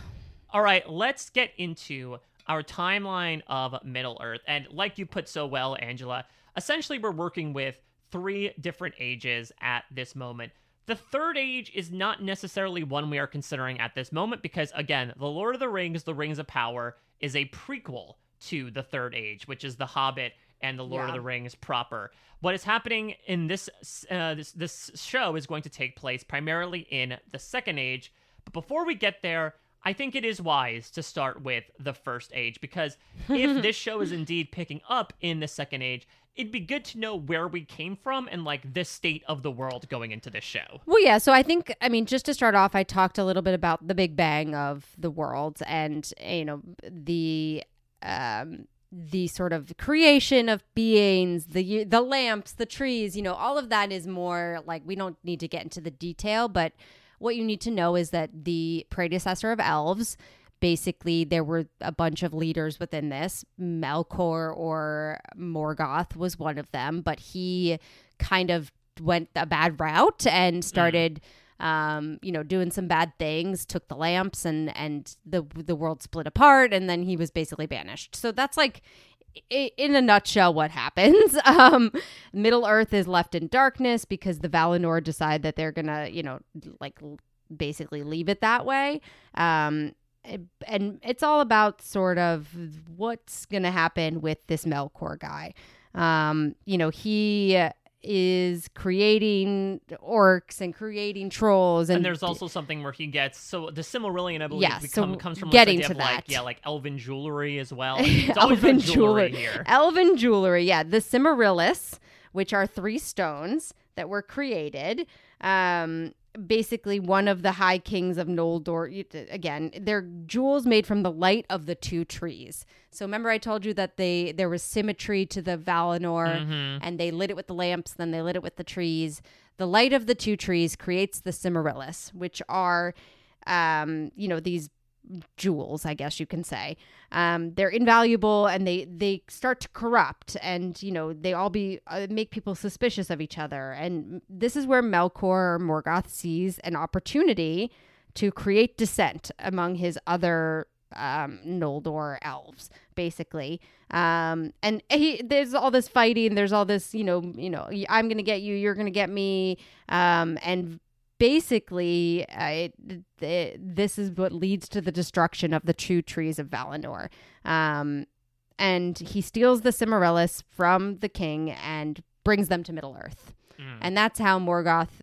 S1: All right, let's get into our timeline of Middle Earth. And like you put so well, Angela, essentially we're working with three different ages at this moment. The third age is not necessarily one we are considering at this moment because, again, The Lord of the Rings, The Rings of Power, is a prequel to the third age, which is The Hobbit and The Lord of the Rings proper. What is happening in this uh, this this show is going to take place primarily in the second age. But before we get there, I think it is wise to start with the first age because if this show is indeed picking up in the second age, it'd be good to know where we came from and like the state of the world going into this show.
S2: Well, yeah. So I think, I mean, just to start off, I talked a little bit about the Big Bang of the world and, you know, the, um, the sort of creation of beings, the the lamps, the trees, you know, all of that is more like we don't need to get into the detail, but what you need to know is that the predecessor of elves basically there were a bunch of leaders within this. Melkor or morgoth was one of them but he kind of went a bad route and started um, you know doing some bad things took the lamps and and the the world split apart and then he was basically banished. So that's like in a nutshell what happens. Um middle earth is left in darkness because the valinor decide that they're gonna you know like basically leave it that way. Um and it's all about sort of what's gonna happen with this melkor guy um you know he is creating orcs and creating trolls and,
S1: And, there's also something where he gets so the Silmarillion, I believe,
S2: Yeah,
S1: become,
S2: so
S1: comes from
S2: getting to
S1: of like
S2: that.
S1: yeah, like elven jewelry as well. It's
S2: elven
S1: jewelry
S2: jewelry
S1: here.
S2: elven jewelry yeah the Silmarils, which are three stones that were created um basically one of the high kings of Noldor. Again they're jewels made from the light of the two trees. So remember I told you that they there was symmetry to the Valinor
S1: Mhm.
S2: and they lit it with the lamps then they lit it with the trees. The light of the two trees creates the Silmarils, which are um you know these jewels i guess you can say. Um they're invaluable and they they start to corrupt and you know they all be uh, make people suspicious of each other. And this is where melkor or morgoth sees an opportunity to create dissent among his other um noldor elves basically. Um and he there's all this fighting there's all this you know you know i'm gonna get you you're gonna get me um and basically it, it, this is what leads to the destruction of the true trees of Valinor. Um, and he steals the Silmarils from the king and brings them to Middle Earth.
S1: Mm.
S2: And that's how Morgoth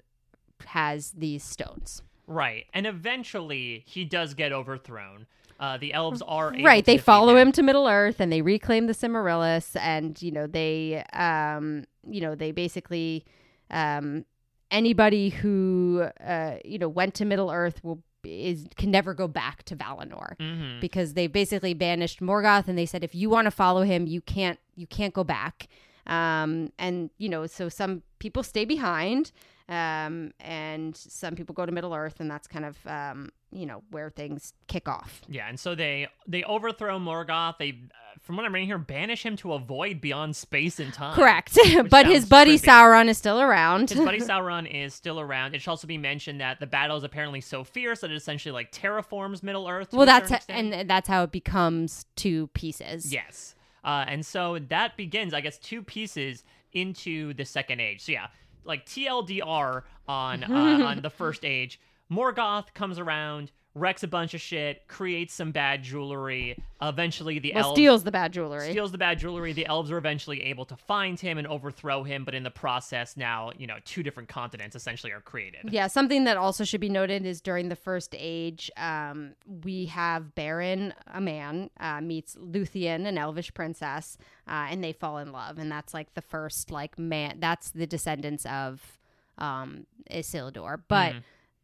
S2: has these stones.
S1: Right, and eventually he does get overthrown. Uh, the elves are
S2: right they follow him to middle earth and they reclaim the Silmarils and you know they um you know they basically um anybody who uh you know went to middle earth will is can never go back to valinor
S1: Mhm.
S2: because they basically banished morgoth and they said if you want to follow him you can't you can't go back um and you know so some people stay behind um and some people go to middle earth and that's kind of um you know where things kick off
S1: Yeah, and so they they overthrow Morgoth. They, uh, from what I'm reading here, banish him to a void beyond space and time.
S2: Correct. but his buddy
S1: trippy.
S2: Sauron is still around.
S1: His buddy Sauron is still around. It should also be mentioned that the battle is apparently so fierce that it essentially like terraforms Middle Earth.
S2: well, that's and that's how it becomes two pieces.
S1: Yes. Uh, and so that begins, I guess, two pieces into the second age. So yeah, like TLDR on uh, on the first age, Morgoth comes around, wrecks a bunch of shit, creates some bad jewelry. Eventually, the
S2: Well,
S1: elves
S2: steals the bad jewelry.
S1: steals the bad jewelry. The elves are eventually able to find him and overthrow him, but in the process, now you know two different continents essentially are created.
S2: Yeah, something that also should be noted is during the first age, um, we have Beren, a man, uh, meets Luthien, an elvish princess, uh, and they fall in love, and that's like the first like man. That's the descendants of um, Isildur, but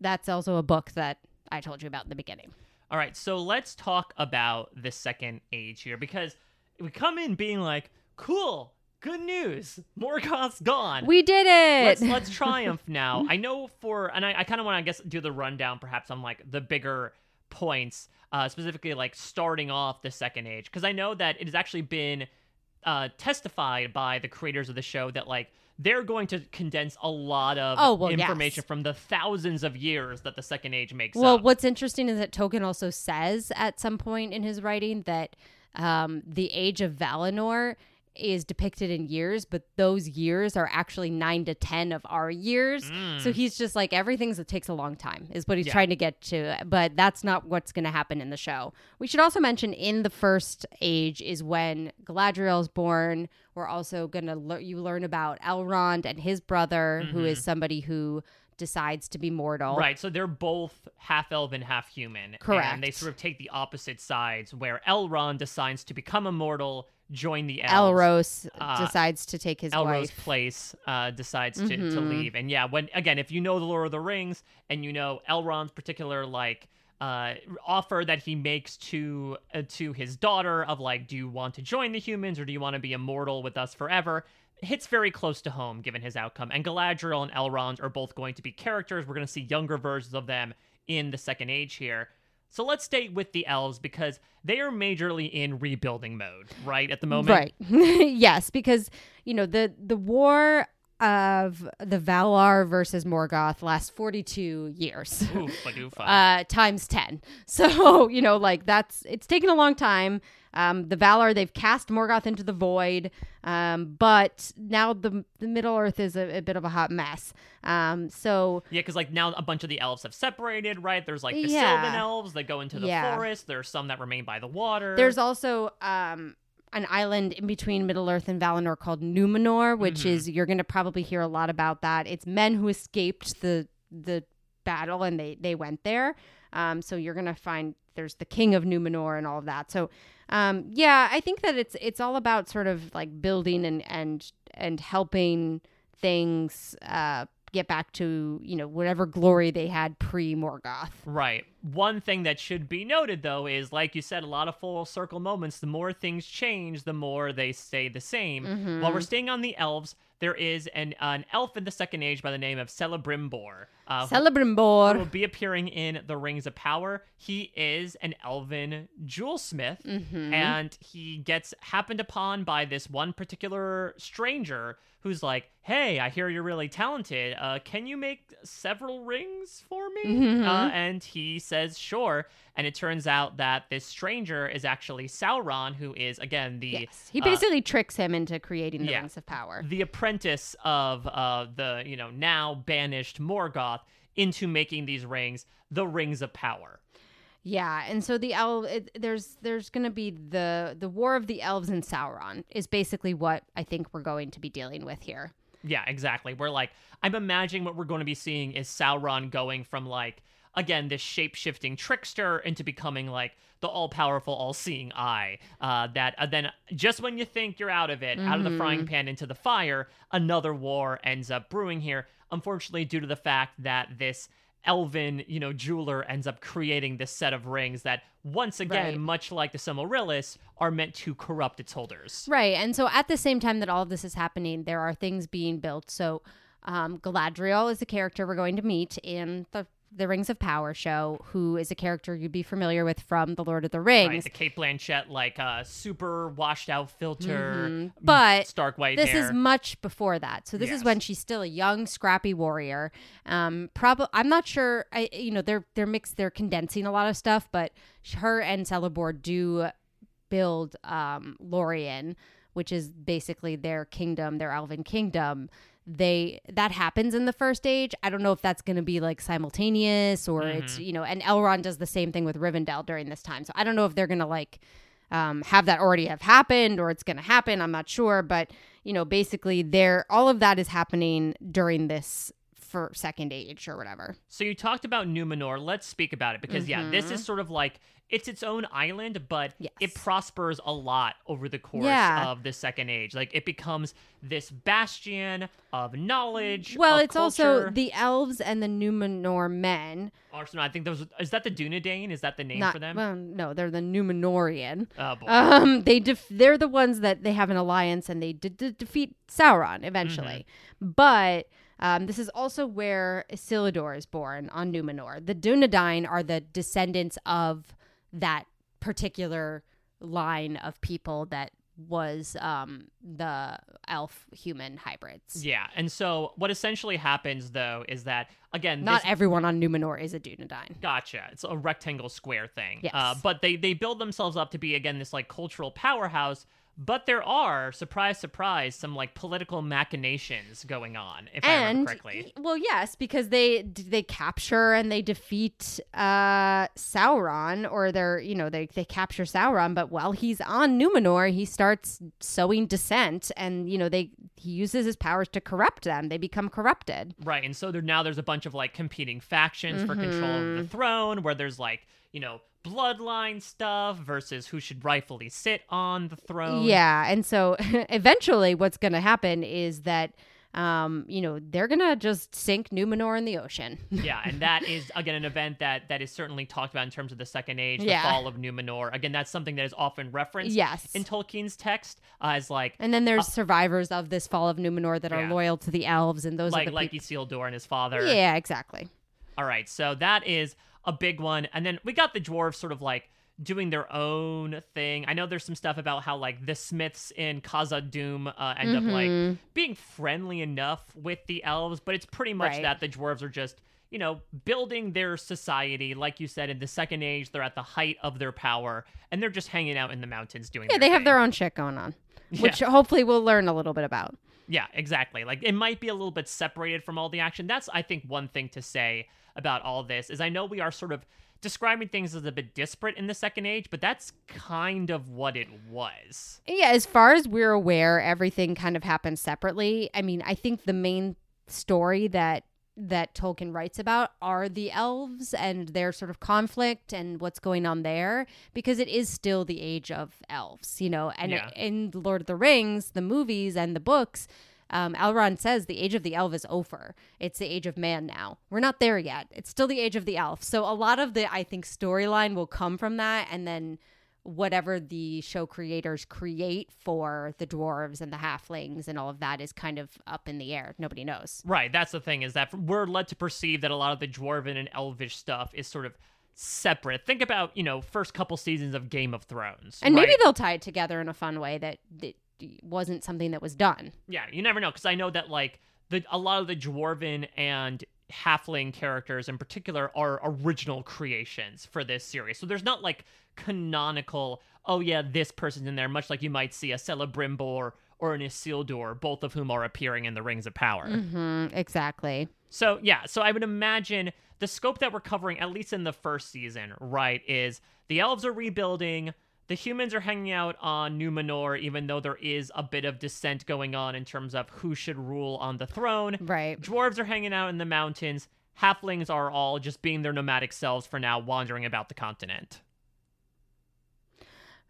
S2: that's also a book that I told you about in the beginning.
S1: All right, so let's talk about the second age here because we come in being like, "Cool, good news, Morgoth's gone."
S2: We did it.
S1: let's let's triumph now. I know for and I, I kind of want to I guess do the rundown perhaps on like the bigger points, uh, specifically like starting off the second age because I know that it has actually been uh, testified by the creators of the show that like they're going to condense a lot of
S2: Oh, well,
S1: information
S2: yes.
S1: from the thousands of years that the second age makes
S2: Well,
S1: up.
S2: what's interesting is that Tolkien also says at some point in his writing that um, the age of Valinor is depicted in years, but those years are actually nine to ten of our years. So he's just like everything's that takes a long time is what he's
S1: Mm. Yeah.
S2: trying to get to, but that's not what's going to happen in the show. We should also mention in the first age is when Galadriel is born. We're also going to learn you learn about Elrond and his brother, who is somebody who decides to be mortal.
S1: Mm-hmm. Right, so they're both half elven, half human.
S2: Correct.
S1: And they sort of take the opposite sides, where Elrond decides to become immortal, join the elves.
S2: Elros
S1: Uh,
S2: decides to take his
S1: Elros
S2: wife. Mm-hmm.
S1: Place uh, decides to, to leave. And yeah, when again, if you know the Lord of the Rings and you know Elrond's particular like uh, offer that he makes to uh, to his daughter of like, do you want to join the humans or do you want to be immortal with us forever? Hits very close to home given his outcome. And Galadriel and Elrond are both going to be characters. We're going to see younger versions of them in the Second Age here. So let's stay with the elves because they are majorly in rebuilding mode, right? At the mm, moment,
S2: Right. yes, because you know the the war of the Valar versus Morgoth lasts 42 years.
S1: Oof, badoofa.
S2: uh, times 10. So, you know, like that's, it's taken a long time. Um, the Valar, they've cast Morgoth into the void. Um, but now the, the Middle Earth is a, a bit of a hot mess. Um, so
S1: Yeah, because like now a bunch of the elves have separated, right? There's like the
S2: Yeah.
S1: Sylvan elves that go into the
S2: Yeah.
S1: forest. There's some that remain by the water.
S2: there's also, um, an island in between Middle Earth and Valinor called Numenor, which is you're going to probably hear a lot about that. It's men who escaped the the battle and they they went there. Um, so you're going to find there's the king of Numenor and all of that. So um, yeah, I think that it's it's all about sort of like building and and and helping things uh, get back to you know whatever glory they had pre Morgoth.
S1: Right. One thing that should be noted, though, is like you said, a lot of full circle moments. The more things change, the more they stay the same.
S2: Mm-hmm.
S1: While we're staying on the elves, there is an an elf in the Second Age by the name of Celebrimbor. Uh, who will be appearing in the Rings of Power. He is an elven jewelsmith,
S2: Mm-hmm.
S1: and he gets happened upon by this one particular stranger who's like, "Hey, I hear you're really talented. Uh, can you make several rings for me?"
S2: Mm-hmm.
S1: Uh, and he says, "Sure." And it turns out that this stranger is actually Sauron, who is again the
S2: Yes, he
S1: uh,
S2: basically tricks him into creating the
S1: yeah.
S2: Rings of Power.
S1: the apprentice of uh, the you know now banished Morgoth into making these rings, the Rings of Power.
S2: Yeah, and so the el it, there's there's going to be the the war of the elves and Sauron is basically what I think we're going to be dealing with here.
S1: Yeah, exactly. We're like, I'm imagining what we're going to be seeing is Sauron going from like again this shape shifting trickster into becoming like the all powerful, all seeing eye. Uh, that uh, then just when you think you're out of it, out of the frying pan into the fire, another war ends up brewing here. Unfortunately, due to the fact that this elven, you know, jeweler ends up creating this set of rings that once again,
S2: Right.
S1: much like the Silmarils, are meant to corrupt its holders.
S2: Right, and so at the same time that all of this is happening, there are things being built. So um, Galadriel is a character we're going to meet in the the Rings of Power show, who is a character you'd be familiar with from The Lord of the Rings.
S1: Right, the Cate Blanchett, like uh, super washed out filter,
S2: Mm-hmm. But
S1: stark white
S2: this
S1: hair.
S2: is much before that. So this
S1: Yes.
S2: is when she's still a young, scrappy warrior. Um, probably I'm not sure. I you know they're they're mixed. They're condensing a lot of stuff, but her and Celeborn do build um Lorien, which is basically their kingdom, their elven kingdom. They that happens in the first age. I don't know if that's going to be like simultaneous or it's you know, and Elrond does the same thing with Rivendell during this time. So I don't know if they're going to like um, have that already have happened or it's going to happen. I'm not sure, but you know, basically, there all of that is happening during this for second age or whatever.
S1: So you talked about Numenor. Let's speak about it because yeah, this is sort of like it's its own island, but.
S2: Yes.
S1: it prospers a lot over the course
S2: Yeah.
S1: of the second age. Like it becomes this bastion of knowledge.
S2: Well,
S1: of
S2: it's also the elves and the Numenor men.
S1: Or, so I think those is that the Dunedain? Is that the name
S2: Not
S1: for them?
S2: well, no, they're the Numenorean.
S1: oh boy.
S2: Um, they def- they're the ones that they have an alliance and they de- de- defeat Sauron eventually.
S1: Mm-hmm.
S2: But um, this is also where Isildur is born on Numenor. The Dunedain are the descendants of that particular line of people that was um, the elf human hybrids.
S1: yeah, and so what essentially happens though is that again,
S2: Not
S1: this,
S2: everyone on Numenor is a Dunedain.
S1: Gotcha. It's a rectangle square thing.
S2: Yes.
S1: Uh, but they they build themselves up to be again this like cultural powerhouse. But there are surprise, surprise, some like political machinations going on, if I remember
S2: and
S1: correctly.
S2: well yes because they they capture and they defeat uh sauron or they're you know they, they capture sauron but while he's on numenor he starts sowing dissent and you know they he uses his powers to corrupt them they become corrupted
S1: Right. And so there now there's a bunch of like competing factions for control of
S2: Mm-hmm.
S1: the throne, where there's like you know bloodline stuff versus who should rightfully sit on the throne.
S2: yeah and so eventually what's going to happen is that um you know they're going to just sink numenor in the ocean
S1: Yeah, and that is again an event that that is certainly talked about in terms of the Second Age, the
S2: Yeah.
S1: fall of Numenor. Again, that's something that is often referenced
S2: Yes.
S1: in Tolkien's text uh, as like
S2: and then there's survivors of this fall of numenor that are loyal to the elves and those
S1: like
S2: are the
S1: like
S2: people
S1: Isildur and his father.
S2: yeah exactly
S1: All right, so that is a big one, and then we got the dwarves sort of like doing their own thing. I know there's some stuff about how like the Smiths in Khazad-dûm uh, end up
S2: Mm-hmm.
S1: like being friendly enough with the elves, but it's pretty much
S2: Right.
S1: that the dwarves are just you know building their society. Like you said, in the Second Age, they're at the height of their power, and they're just hanging out in the mountains doing.
S2: Yeah, they have their own shit going on, which hopefully we'll learn a little bit about.
S1: Yeah, exactly. Like it might be a little bit separated from all the action. That's I think one thing to say about all this is I know we are sort of describing things as a bit disparate in the second age, but that's kind of what it was.
S2: Yeah, as far as we're aware, everything kind of happens separately. I mean, I think the main story that that Tolkien writes about are the elves and their sort of conflict and what's going on there because it is still the age of elves, you know. And
S1: Yeah.
S2: in Lord of the Rings, the movies and the books, um, Elrond says the age of the elf is over. It's the age of man now. We're not there yet. It's still the age of the elf. So a lot of the I think storyline will come from that, and then whatever the show creators create for the dwarves and the halflings and all of that is kind of up in the air. Nobody knows.
S1: Right, that's the thing is that we're led to perceive that a lot of the dwarven and elvish stuff is sort of separate. Think about, you know, first couple seasons of Game of Thrones.
S2: And maybe they'll tie it together in a fun way that, that wasn't something that was done.
S1: Yeah, you never know because I know that like the a lot of the dwarven and halfling characters in particular are original creations for this series. So there's not like canonical, oh yeah, this person's in there, much like you might see a Celebrimbor or an Isildur, both of whom are appearing in the Rings of Power.
S2: Mm, exactly.
S1: So yeah, so I would imagine the scope that we're covering, at least in the first season, right, is the elves are rebuilding. The humans are hanging out on Numenor, even though there is a bit of dissent going on in terms of who should rule on the throne.
S2: Right.
S1: Dwarves are hanging out in the mountains. Halflings are all just being their nomadic selves for now, wandering about the continent.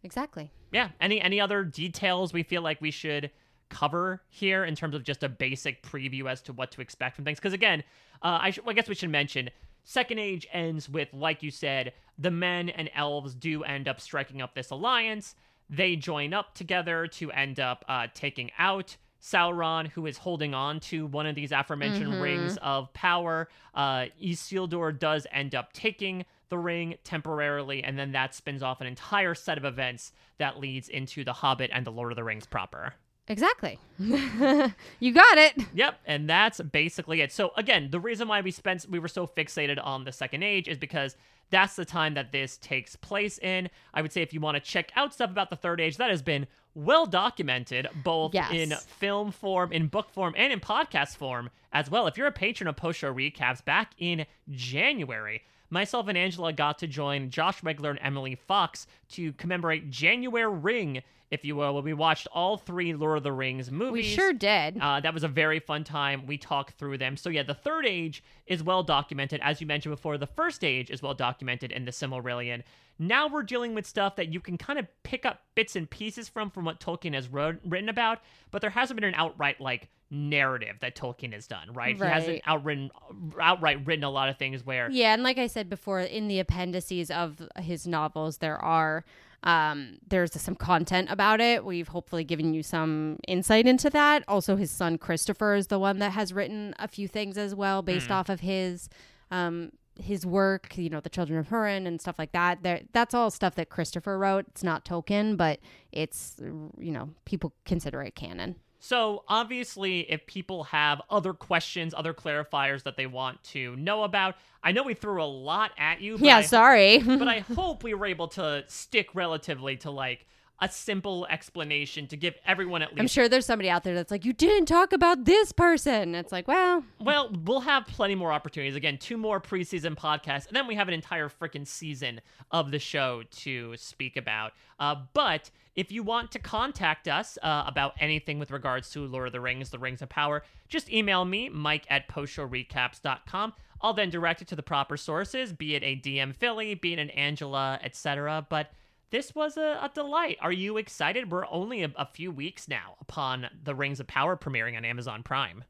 S2: Exactly.
S1: Yeah. Any any other details we feel like we should cover here in terms of just a basic preview as to what to expect from things? Because again, uh, I, sh- I guess we should mention Second Age ends with, like you said, the men and elves do end up striking up this alliance. They join up together to end up uh, taking out Sauron, who is holding on to one of these aforementioned rings of power. Uh, Isildur does end up taking the ring temporarily, and then that spins off an entire set of events that leads into The Hobbit and The Lord of the Rings proper.
S2: Exactly. you got it.
S1: Yep, and that's basically it. So again, the reason why we spent we were so fixated on the second age is because that's the time that this takes place in. I would say if you want to check out stuff about the third age, that has been well documented both
S2: Yes.
S1: in film form, in book form, and in podcast form as well. If you're a patron of post show recaps back in January, myself and Angela got to join Josh Wigler and Emily Fox to commemorate January Ring, if you will, when we watched all three Lord of the Rings movies.
S2: We sure did.
S1: Uh, that was a very fun time. We talked through them. So, yeah, the third age is well documented. As you mentioned before, the first age is well documented in the Silmarillion. Now we're dealing with stuff that you can kind of pick up bits and pieces from from what Tolkien has wrote, written about, but there hasn't been an outright like narrative that Tolkien has done, right? He hasn't
S2: Right.
S1: outritten, outright written a lot of things where
S2: Yeah, and like I said before, in the appendices of his novels, there are um, there's some content about it. We've hopefully given you some insight into that. Also, his son Christopher is the one that has written a few things as well, based off of his um, his work. You know, the Children of Hurin and stuff like that. There, that's all stuff that Christopher wrote. It's not Tolkien, but it's you know people consider it canon.
S1: So, obviously, if people have other questions, other clarifiers that they want to know about, I know we threw a lot at you. But
S2: yeah,
S1: I,
S2: sorry.
S1: but I hope we were able to stick relatively to like a simple explanation to give everyone at least.
S2: I'm sure there's somebody out there that's like, you didn't talk about this person. It's like, well,
S1: Well, we'll have plenty more opportunities. Again, two more preseason podcasts, and then we have an entire freaking season of the show to speak about. Uh, but if you want to contact us uh, about anything with regards to Lord of the Rings, The Rings of Power, just email me, mike at postshowrecaps.com. I'll then direct it to the proper sources, be it a DM Philly, be it an Angela, etc. But this was a, a delight. Are you excited? We're only a, a few weeks now upon The Rings of Power premiering on Amazon Prime.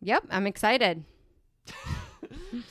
S2: yep, I'm excited.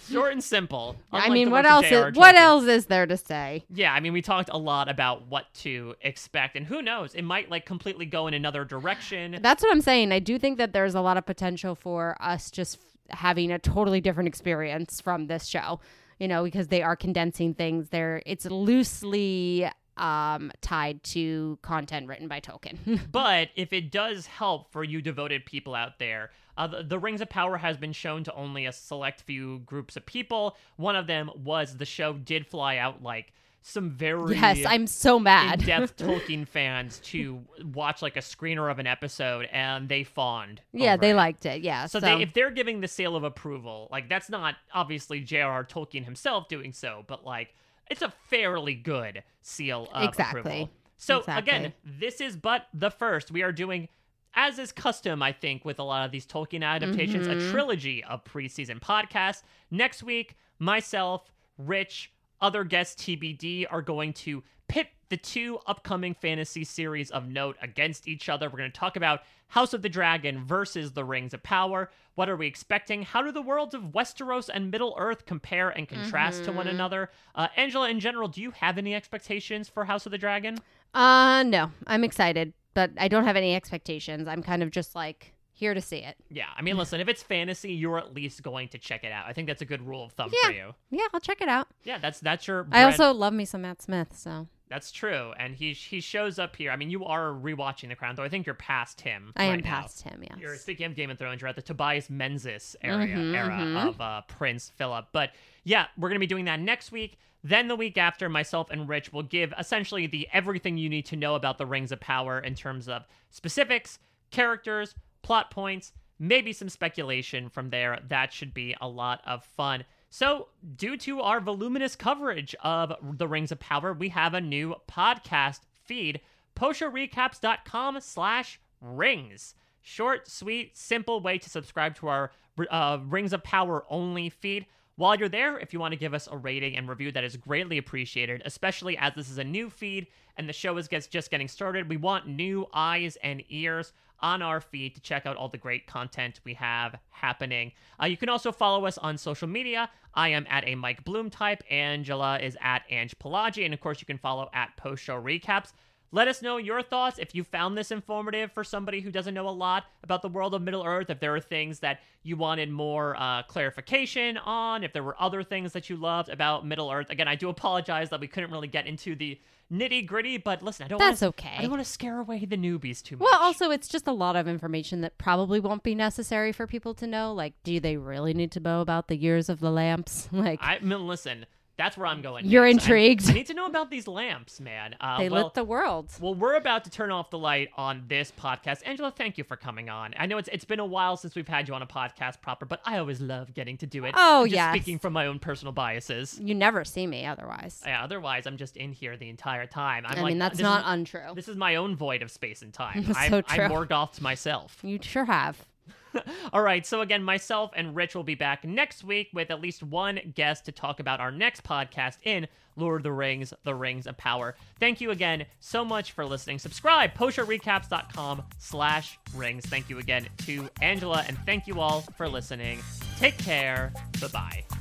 S1: Short and simple.
S2: I mean, what else? Is, what else is there to say?
S1: Yeah, I mean, we talked a lot about what to expect, and who knows, it might like completely go in another direction.
S2: That's what I'm saying. I do think that there's a lot of potential for us just f- having a totally different experience from this show. You know, because they are condensing things. There, it's loosely um, tied to content written by Tolkien.
S1: But if it does help for you devoted people out there, uh, the, the Rings of Power has been shown to only a select few groups of people. One of them was the show did fly out like some very
S2: yes, I'm so mad.
S1: in-depth Tolkien fans to watch like a screener of an episode, and they fawned.
S2: yeah, they
S1: it.
S2: liked it. Yeah,
S1: So,
S2: so,
S1: they, if they're giving the seal of approval, like that's not obviously J.R.R. Tolkien himself doing so, but like it's a fairly good seal of
S2: Exactly.
S1: approval. So
S2: Exactly.
S1: again, this is but the first. We are doing, as is custom, I think, with a lot of these Tolkien adaptations,
S2: Mm-hmm.
S1: a trilogy of preseason podcasts. Next week, myself, Rich, other guests TBD are going to pit the two upcoming fantasy series of note against each other. We're going to talk about House of the Dragon versus the Rings of Power. What are we expecting? How do the worlds of Westeros and Middle Earth compare and contrast to one
S2: Mm-hmm.
S1: another? Uh, Angela, in general, do you have any expectations for House of the Dragon?
S2: uh, no, I'm excited, but I don't have any expectations. I'm kind of just like here to see it.
S1: Yeah, I mean, listen, if it's fantasy, you're at least going to check it out. I think that's a good rule of thumb
S2: Yeah.
S1: for you.
S2: Yeah, I'll check it out.
S1: Yeah, that's that's your.
S2: I also love me some Matt Smith, so
S1: that's true, and he he shows up here. I mean, you are rewatching The Crown, though. I think you're past him.
S2: I am
S1: now.
S2: past him. Yes.
S1: You're speaking of Game of Thrones. You're at the Tobias Menzies area
S2: Mhm,
S1: era
S2: mhm.
S1: of uh, Prince Philip. But yeah, we're gonna be doing that next week. Then the week after, myself and Rich will give essentially the everything you need to know about the Rings of Power in terms of specifics, characters, plot points, maybe some speculation from there. That should be a lot of fun. So, due to our voluminous coverage of the Rings of Power, we have a new podcast feed, postshowrecaps.com slash rings. Short, sweet, simple way to subscribe to our uh, Rings of Power only feed. While you're there, if you want to give us a rating and review, that is greatly appreciated, especially as this is a new feed and the show is just getting started. We want new eyes and ears on our feed to check out all the great content we have happening. Uh, you can also follow us on social media. I am at a Mike Bloom type. Angela is at Ange Palaggi. And of course, you can follow at Post Show Recaps. Let us know your thoughts if you found this informative for somebody who doesn't know a lot about the world of Middle Earth, if there are things that you wanted more uh, clarification on, if there were other things that you loved about Middle Earth. Again, I do apologize that we couldn't really get into the nitty gritty, but listen, I don't
S2: That's
S1: wanna,
S2: okay.
S1: I don't want to scare away the newbies too much.
S2: Well, also, it's just a lot of information that probably won't be necessary for people to know. Like, do they really need to know about the years of the lamps? Like,
S1: I mean, listen, that's where I'm going.
S2: You're
S1: next.
S2: Intrigued?
S1: I, need to know about these lamps, man. Uh,
S2: they
S1: well,
S2: lit the world.
S1: Well, we're about to turn off the light on this podcast. Angela, thank you for coming on. I know it's it's been a while since we've had you on a podcast proper, but I always love getting to do it.
S2: Oh,
S1: I'm just
S2: yes.
S1: Speaking from my own personal biases.
S2: You never see me otherwise.
S1: Yeah, otherwise, I'm just in here the entire time. I'm
S2: I
S1: like,
S2: mean, that's not
S1: is,
S2: untrue.
S1: This is my own void of space and time.
S2: That's
S1: I'm,
S2: so true.
S1: I'm Morgoth myself.
S2: You sure have.
S1: All right, so again, myself and Rich will be back next week with at least one guest to talk about our next podcast in Lord of the Rings, The Rings of Power. Thank you again so much for listening. Subscribe, postshowrecaps.com slash rings. Thank you again to Angela, and thank you all for listening. Take care. Bye-bye.